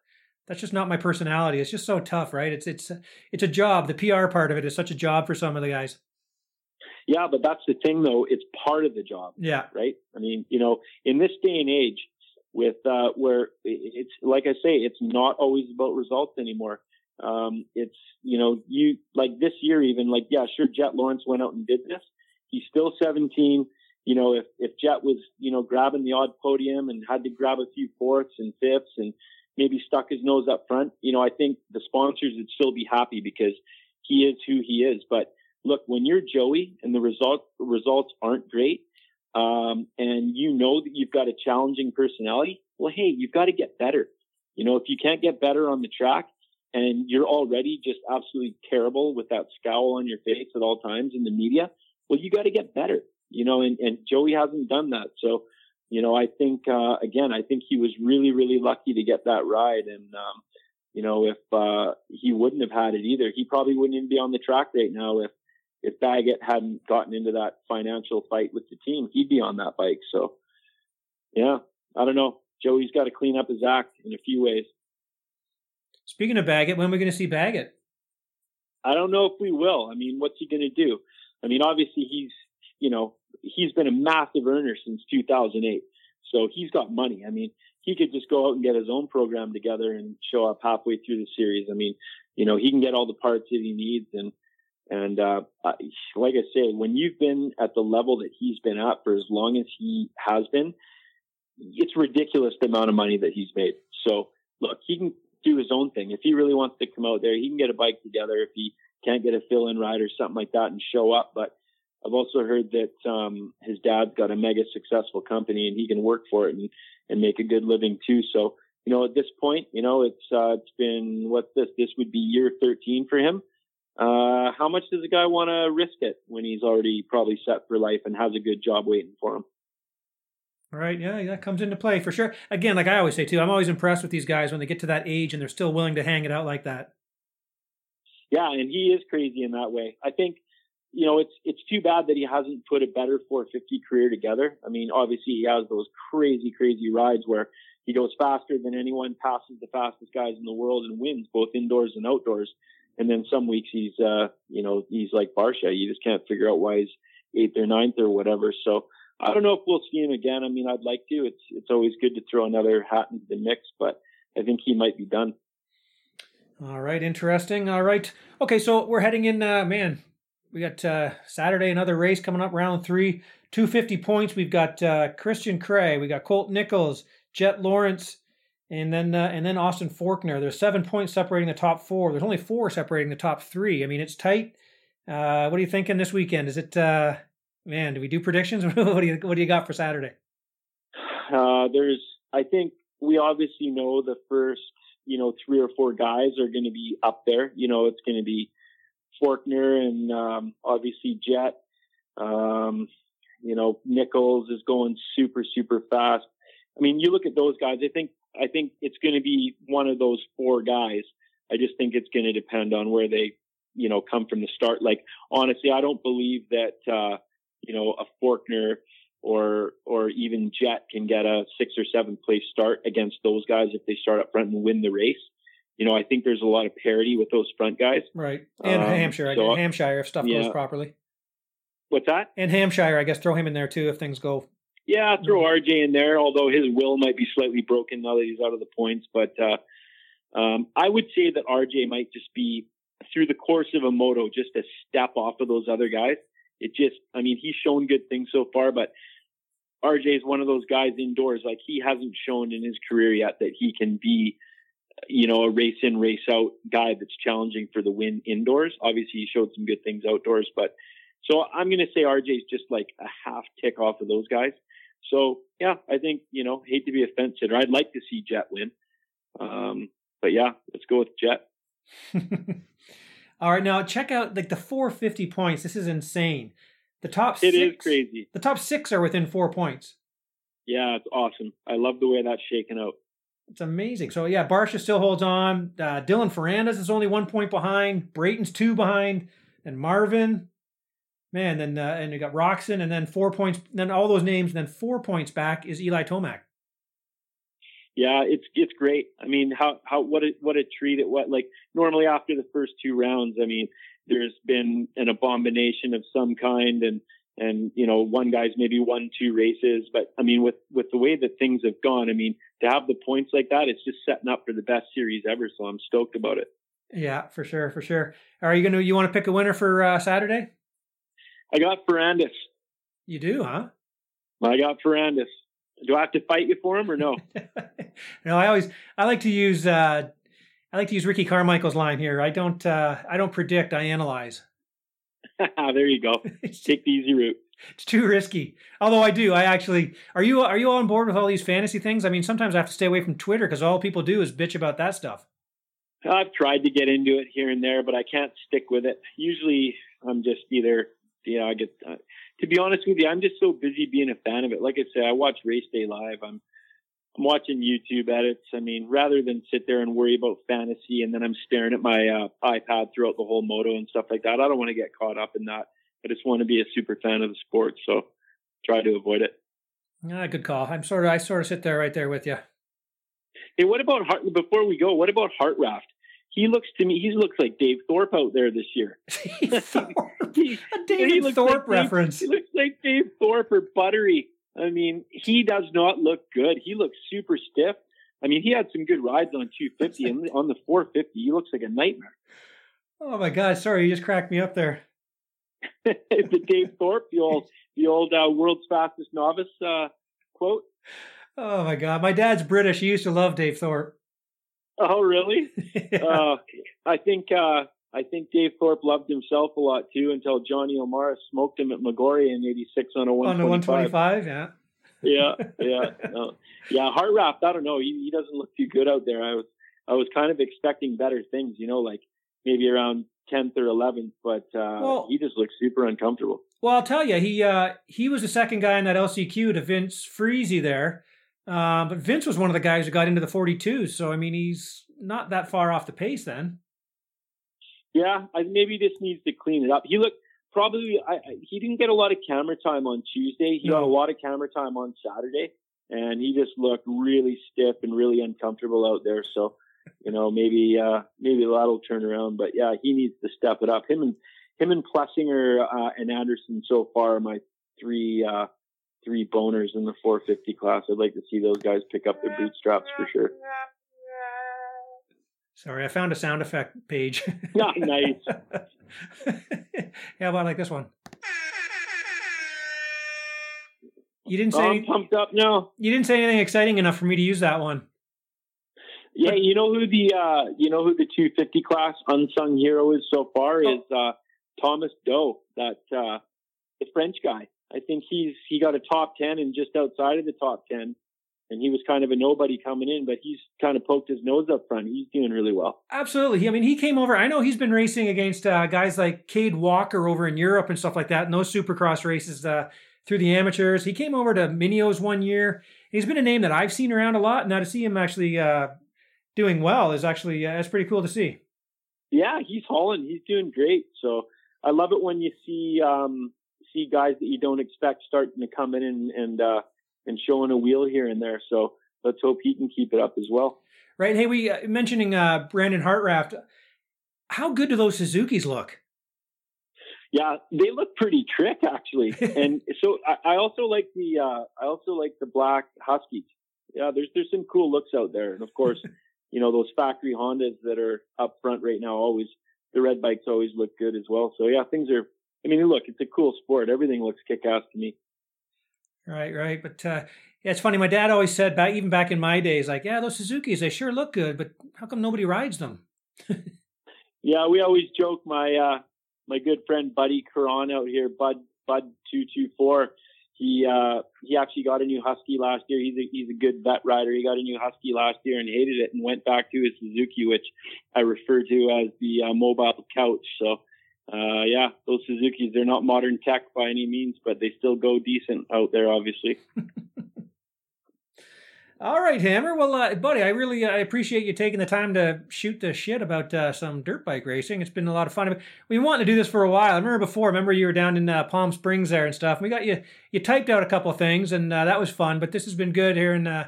That's just not my personality. It's just so tough, right? It's it's it's a job. The PR part of it is such a job for some of the guys. Yeah, but that's the thing, though. It's part of the job. Yeah. Right. I mean, you know, in this day and age, with uh, where it's like I say, it's not always about results anymore. Um, it's you know, you like this year even like yeah, sure, Jett Lawrence went out and did this. He's still 17 you know, if, if Jet was, you know, grabbing the odd podium and had to grab a few fourths and fifths and maybe stuck his nose up front, you know, I think the sponsors would still be happy because he is who he is. But look, when you're Joey and the result, results aren't great, um, and you know that you've got a challenging personality, well, hey, you've got to get better. You know, if you can't get better on the track and you're already just absolutely terrible with that scowl on your face at all times in the media, well, you got to get better you know, and, and Joey hasn't done that. So, you know, I think, uh, again, I think he was really, really lucky to get that ride. And, um, you know, if, uh, he wouldn't have had it either, he probably wouldn't even be on the track right now. If, if Baggett hadn't gotten into that financial fight with the team, he'd be on that bike. So, yeah, I don't know. Joey's got to clean up his act in a few ways. Speaking of Baggett, when are we going to see Baggett? I don't know if we will. I mean, what's he going to do? I mean, obviously he's, you know, he's been a massive earner since 2008. So he's got money. I mean, he could just go out and get his own program together and show up halfway through the series. I mean, you know, he can get all the parts that he needs. And, and, uh, like I say, when you've been at the level that he's been at for as long as he has been, it's ridiculous the amount of money that he's made. So look, he can do his own thing. If he really wants to come out there, he can get a bike together. If he can't get a fill in ride or something like that and show up. But I've also heard that um, his dad's got a mega successful company and he can work for it and, and make a good living too. So, you know, at this point, you know, it's uh, it's been what's this? This would be year 13 for him. Uh, how much does a guy want to risk it when he's already probably set for life and has a good job waiting for him? Right. Yeah, that comes into play for sure. Again, like I always say too, I'm always impressed with these guys when they get to that age and they're still willing to hang it out like that. Yeah, and he is crazy in that way. I think you know, it's it's too bad that he hasn't put a better 450 career together. I mean, obviously he has those crazy, crazy rides where he goes faster than anyone, passes the fastest guys in the world, and wins both indoors and outdoors. And then some weeks he's, uh, you know, he's like Barcia. You just can't figure out why he's eighth or ninth or whatever. So I don't know if we'll see him again. I mean, I'd like to. It's it's always good to throw another hat into the mix, but I think he might be done. All right, interesting. All right, okay, so we're heading in. Uh, man, we got uh, Saturday another race coming up, round three, two fifty points. We've got uh, Christian Craig, we got Colt Nichols, Jett Lawrence, and then uh, and then Austin Forkner. There's seven points separating the top four. There's only four separating the top three. I mean, it's tight. Uh, what are you thinking this weekend? Is it uh, man? Do we do predictions? what do you what do you got for Saturday? Uh, there's, I think we obviously know the first, you know, three or four guys are going to be up there. You know, it's going to be Forkner and um, obviously Jett. Um, you know, Nichols is going super, super fast. I mean, you look at those guys. I think I think it's going to be one of those four guys. I just think it's going to depend on where they, you know, come from the start. Like honestly, I don't believe that uh, you know a Forkner or or even Jett can get a six or seven place start against those guys if they start up front and win the race you know, I think there's a lot of parity with those front guys. Right. And um, Hampshire, so, Hampshire, if stuff yeah. goes properly. What's that? And Hampshire, I guess, throw him in there too if things go. Yeah, throw mm-hmm. RJ in there, although his will might be slightly broken now that he's out of the points. But uh, um, I would say that RJ might just be, through the course of a moto, just a step off of those other guys. It just, I mean, he's shown good things so far, but RJ is one of those guys indoors. Like he hasn't shown in his career yet that he can be you know, a race in, race out guy that's challenging for the win indoors. Obviously, he showed some good things outdoors, but so I'm going to say RJ's just like a half tick off of those guys. So yeah, I think you know, hate to be sitter. I'd like to see Jett win, um, but yeah, let's go with Jett. All right, now check out like the 450 points. This is insane. The top six, is crazy. The top six are within four points. Yeah, it's awesome. I love the way that's shaken out. It's amazing. So yeah, Barcia still holds on. Uh, Dylan Ferrandis is only one point behind. Brayton's two behind, and Marvin. Man, then uh, and you got Roczen, and then four points. Then all those names, and then four points back is Eli Tomac. Yeah, it's it's great. I mean, how how what a what a treat it what like normally after the first two rounds, I mean, there's been an abomination of some kind, and and you know one guy's maybe won two races but i mean with with the way that things have gone i mean to have the points like that it's just setting up for the best series ever so i'm stoked about it. Yeah for sure for sure. Are you gonna you want to pick a winner for uh, saturday? I got ferrandis. You do huh? I got ferrandis do i have to fight you for him or no no i always i like to use uh i like to use ricky carmichael's line here i don't uh i don't predict i analyze there you go. Take the easy route. It's too risky. Although I do, I actually are you are you on board with all these fantasy things? I mean, sometimes I have to stay away from Twitter because all people do is bitch about that stuff. I've tried to get into it here and there, but I can't stick with it. Usually, I'm just either you know I get. Uh, to be honest with you, I'm just so busy being a fan of it. Like I say, I watch Race Day live. I'm I'm watching YouTube edits. I mean, rather than sit there and worry about fantasy and then I'm staring at my uh, iPad throughout the whole moto and stuff like that, I don't want to get caught up in that. I just want to be a super fan of the sport, so try to avoid it. Ah, good call. I'm sort of I sort of sit there right there with you. Hey, what about Hart? Before we go, what about Hartranft? He looks to me, he looks like Dave Thorpe out there this year. Thorpe. a David Thorpe like Dave, reference. he looks like Dave Thorpe or Buttery I mean, he does not look good. He looks super stiff. I mean, he had some good rides on 250 and on the 450, he looks like a nightmare. Oh my God! Sorry, you just cracked me up there. the Dave Thorpe, the old, the old uh, world's fastest novice uh, quote. Oh my God! My dad's British. He used to love Dave Thorpe. Oh, really? yeah. uh, I think uh, I think Dave Thorpe loved himself a lot too until Johnny O'Mara smoked him at Maggiora in '86 on a 125. On the 125, yeah. yeah, yeah, no. yeah. Hartranft, I don't know. He, he doesn't look too good out there. I was I was kind of expecting better things, you know, like maybe around 10th or 11th, but uh, Well- he just looks super uncomfortable. Well, I'll tell you, he uh, he was the second guy in that LCQ to Vince Friese there. Uh, but Vince was one of the guys who got into the 42, So, I mean, he's not that far off the pace then. Yeah, I, maybe this needs to clean it up. He looked probably I, I, he didn't get a lot of camera time on Tuesday. He got a lot of camera time on Saturday, and he just looked really stiff and really uncomfortable out there. So, you know, maybe uh, maybe that'll turn around. But yeah, he needs to step it up. Him and him and Plessinger uh, and Anderson so far are my three uh, three boners in the 450 class. I'd like to see those guys pick up their bootstraps for sure. Sorry, I found a sound effect page. Not nice. How about like this one? You didn't say I'm pumped up now. you didn't say anything exciting enough for me to use that one. Yeah, you know who the uh, you know who the 250 class unsung hero is so far Oh. is uh, Thomas Do, that uh, the French guy. I think he's he got a top 10 and just outside of the top 10, and he was kind of a nobody coming in, but he's kind of poked his nose up front. He's doing really well. Absolutely. I mean, he came over. I know he's been racing against uh, guys like Cade Walker over in Europe and stuff like that, and those supercross races uh, through the amateurs. He came over to Mini O's one year. He's been a name that I've seen around a lot. Now to see him actually uh, doing well is actually uh, that's pretty cool to see. Yeah, he's hauling. He's doing great. So I love it when you see um, see guys that you don't expect starting to come in and and uh, and showing a wheel here and there. So let's hope he can keep it up as well. Right? Hey, we uh, mentioning uh, Brandon Hartranft. How good do those Suzuki's look? Yeah, they look pretty trick actually, and so I, I also like the uh, I also like the black Huskies. Yeah, there's there's some cool looks out there, and of course, you know those factory Hondas that are up front right now. Always the red bikes always look good as well. So yeah, things are. I mean, look, it's a cool sport. Everything looks kick ass to me. Right, right. But uh, yeah, it's funny. My dad always said back, even back in my days, like, yeah, those Suzuki's, they sure look good, but how come nobody rides them? Yeah, we always joke. My uh, my good friend Buddy Karan out here, Bud Bud two two four. He uh, he actually got a new Husky last year. He's a he's a good vet rider. He got a new Husky last year and hated it, and went back to his Suzuki, which I refer to as the uh, mobile couch. So. Uh, yeah, those Suzuki's, they're not modern tech by any means, but they still go decent out there, obviously. All right, Hammer. Well, uh, buddy, I really I appreciate you taking the time to shoot the shit about uh, some dirt bike racing. It's been a lot of fun. We've wanting to do this for a while. I remember before. Remember you were down in uh, Palm Springs there and stuff. We got you. You typed out a couple of things, and uh, that was fun. But this has been good here, and uh,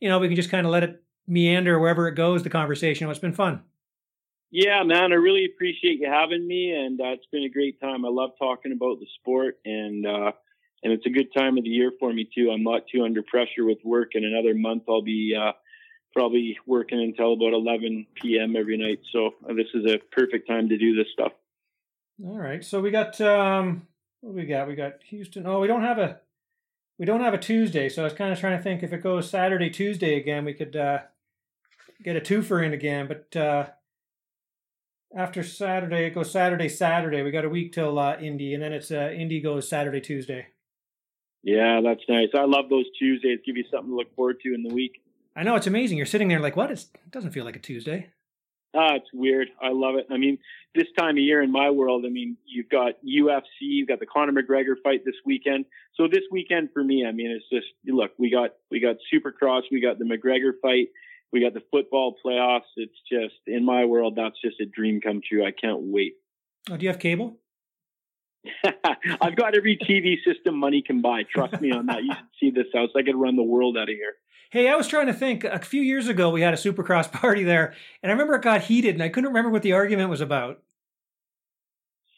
you know we can just kind of let it meander wherever it goes. The conversation. It's been fun. Yeah, man, I really appreciate you having me, and uh, it's been a great time. I love talking about the sport, and uh, and it's a good time of the year for me too. I'm not too under pressure with work. In another month, I'll be uh, probably working until about 11 p.m. every night. So this is a perfect time to do this stuff. All right. So we got um, what we got? We got Houston. Oh, we don't have a we don't have a Tuesday. So I was kind of trying to think if it goes Saturday Tuesday again, we could uh, get a twofer in again. But uh, after Saturday, it goes Saturday Saturday. We got a week till uh, Indy, and then it's uh, Indy goes Saturday Tuesday. Yeah, that's nice. I love those Tuesdays. Give you something to look forward to in the week. I know it's amazing. You're sitting there like, what? It's, it doesn't feel like a Tuesday. Ah, it's weird. I love it. I mean, this time of year in my world, I mean, you've got UFC, you've got the Conor McGregor fight this weekend. So this weekend for me, I mean, it's just look, we got we got Supercross, we got the McGregor fight, we got the football playoffs. It's just in my world, that's just a dream come true. I can't wait. Oh, do you have cable? I've got every TV system money can buy. Trust me on that. You should see this house. I could run the world out of here. Hey, I was trying to think. A few years ago, we had a Supercross party there, and I remember it got heated, and I couldn't remember what the argument was about.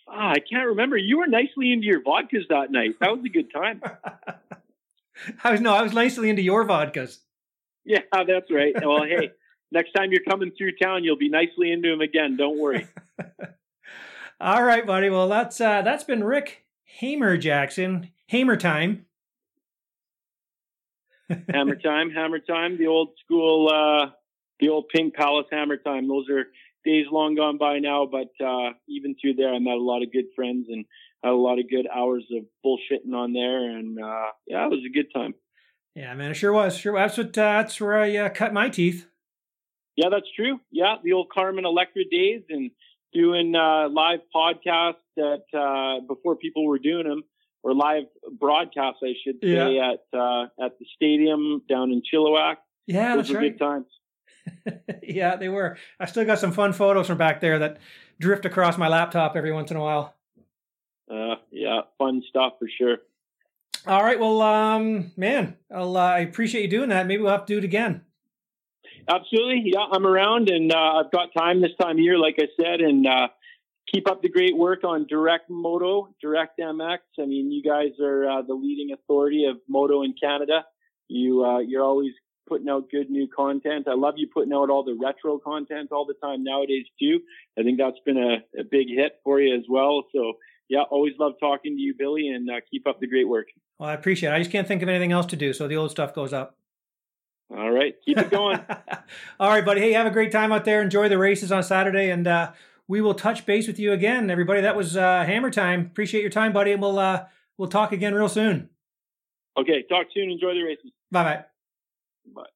Ah, I can't remember. You were nicely into your vodkas that night. That was a good time. I was no, I was nicely into your vodkas. Yeah, that's right. Well, hey, next time you're coming through town, you'll be nicely into him again. Don't worry. All right, buddy. Well, that's uh, that's been Rick Hammer Jackson. Hammer time. hammer time, hammer time. The old school, uh, the old Pink Palace hammer time. Those are days long gone by now, but uh, even through there, I met a lot of good friends and had a lot of good hours of bullshitting on there, and uh, yeah, it was a good time. Yeah, man, it sure was. Sure, that's what. Uh, that's where I uh, cut my teeth. Yeah, that's true. Yeah, the old Carmen Electra days and doing uh, live podcasts that uh, before people were doing them or live broadcasts, I should say, yeah. at uh, at the stadium down in Chilliwack. Yeah, Those that's right. Good times. yeah, they were. I still got some fun photos from back there that drift across my laptop every once in a while. Uh, yeah, fun stuff for sure. All right, well, um, man, I'll, uh, I appreciate you doing that. Maybe we'll have to do it again. Absolutely, yeah, I'm around and uh, I've got time this time of year, like I said, and uh, keep up the great work on Direct Moto, Direct MX. I mean, you guys are uh, the leading authority of moto in Canada. You uh, you're always putting out good new content. I love you putting out all the retro content all the time nowadays too. I think that's been a, a big hit for you as well. So yeah, always love talking to you, Billy, and uh, keep up the great work. Well, I appreciate it. I just can't think of anything else to do, so the old stuff goes up. All right, keep it going. all right, buddy. Hey, have a great time out there. Enjoy the races on Saturday, and uh, we will touch base with you again, everybody. That was uh, Hammer Time. Appreciate your time, buddy, and we'll uh, we'll talk again real soon. Okay, talk soon. Enjoy the races. Bye bye. Bye.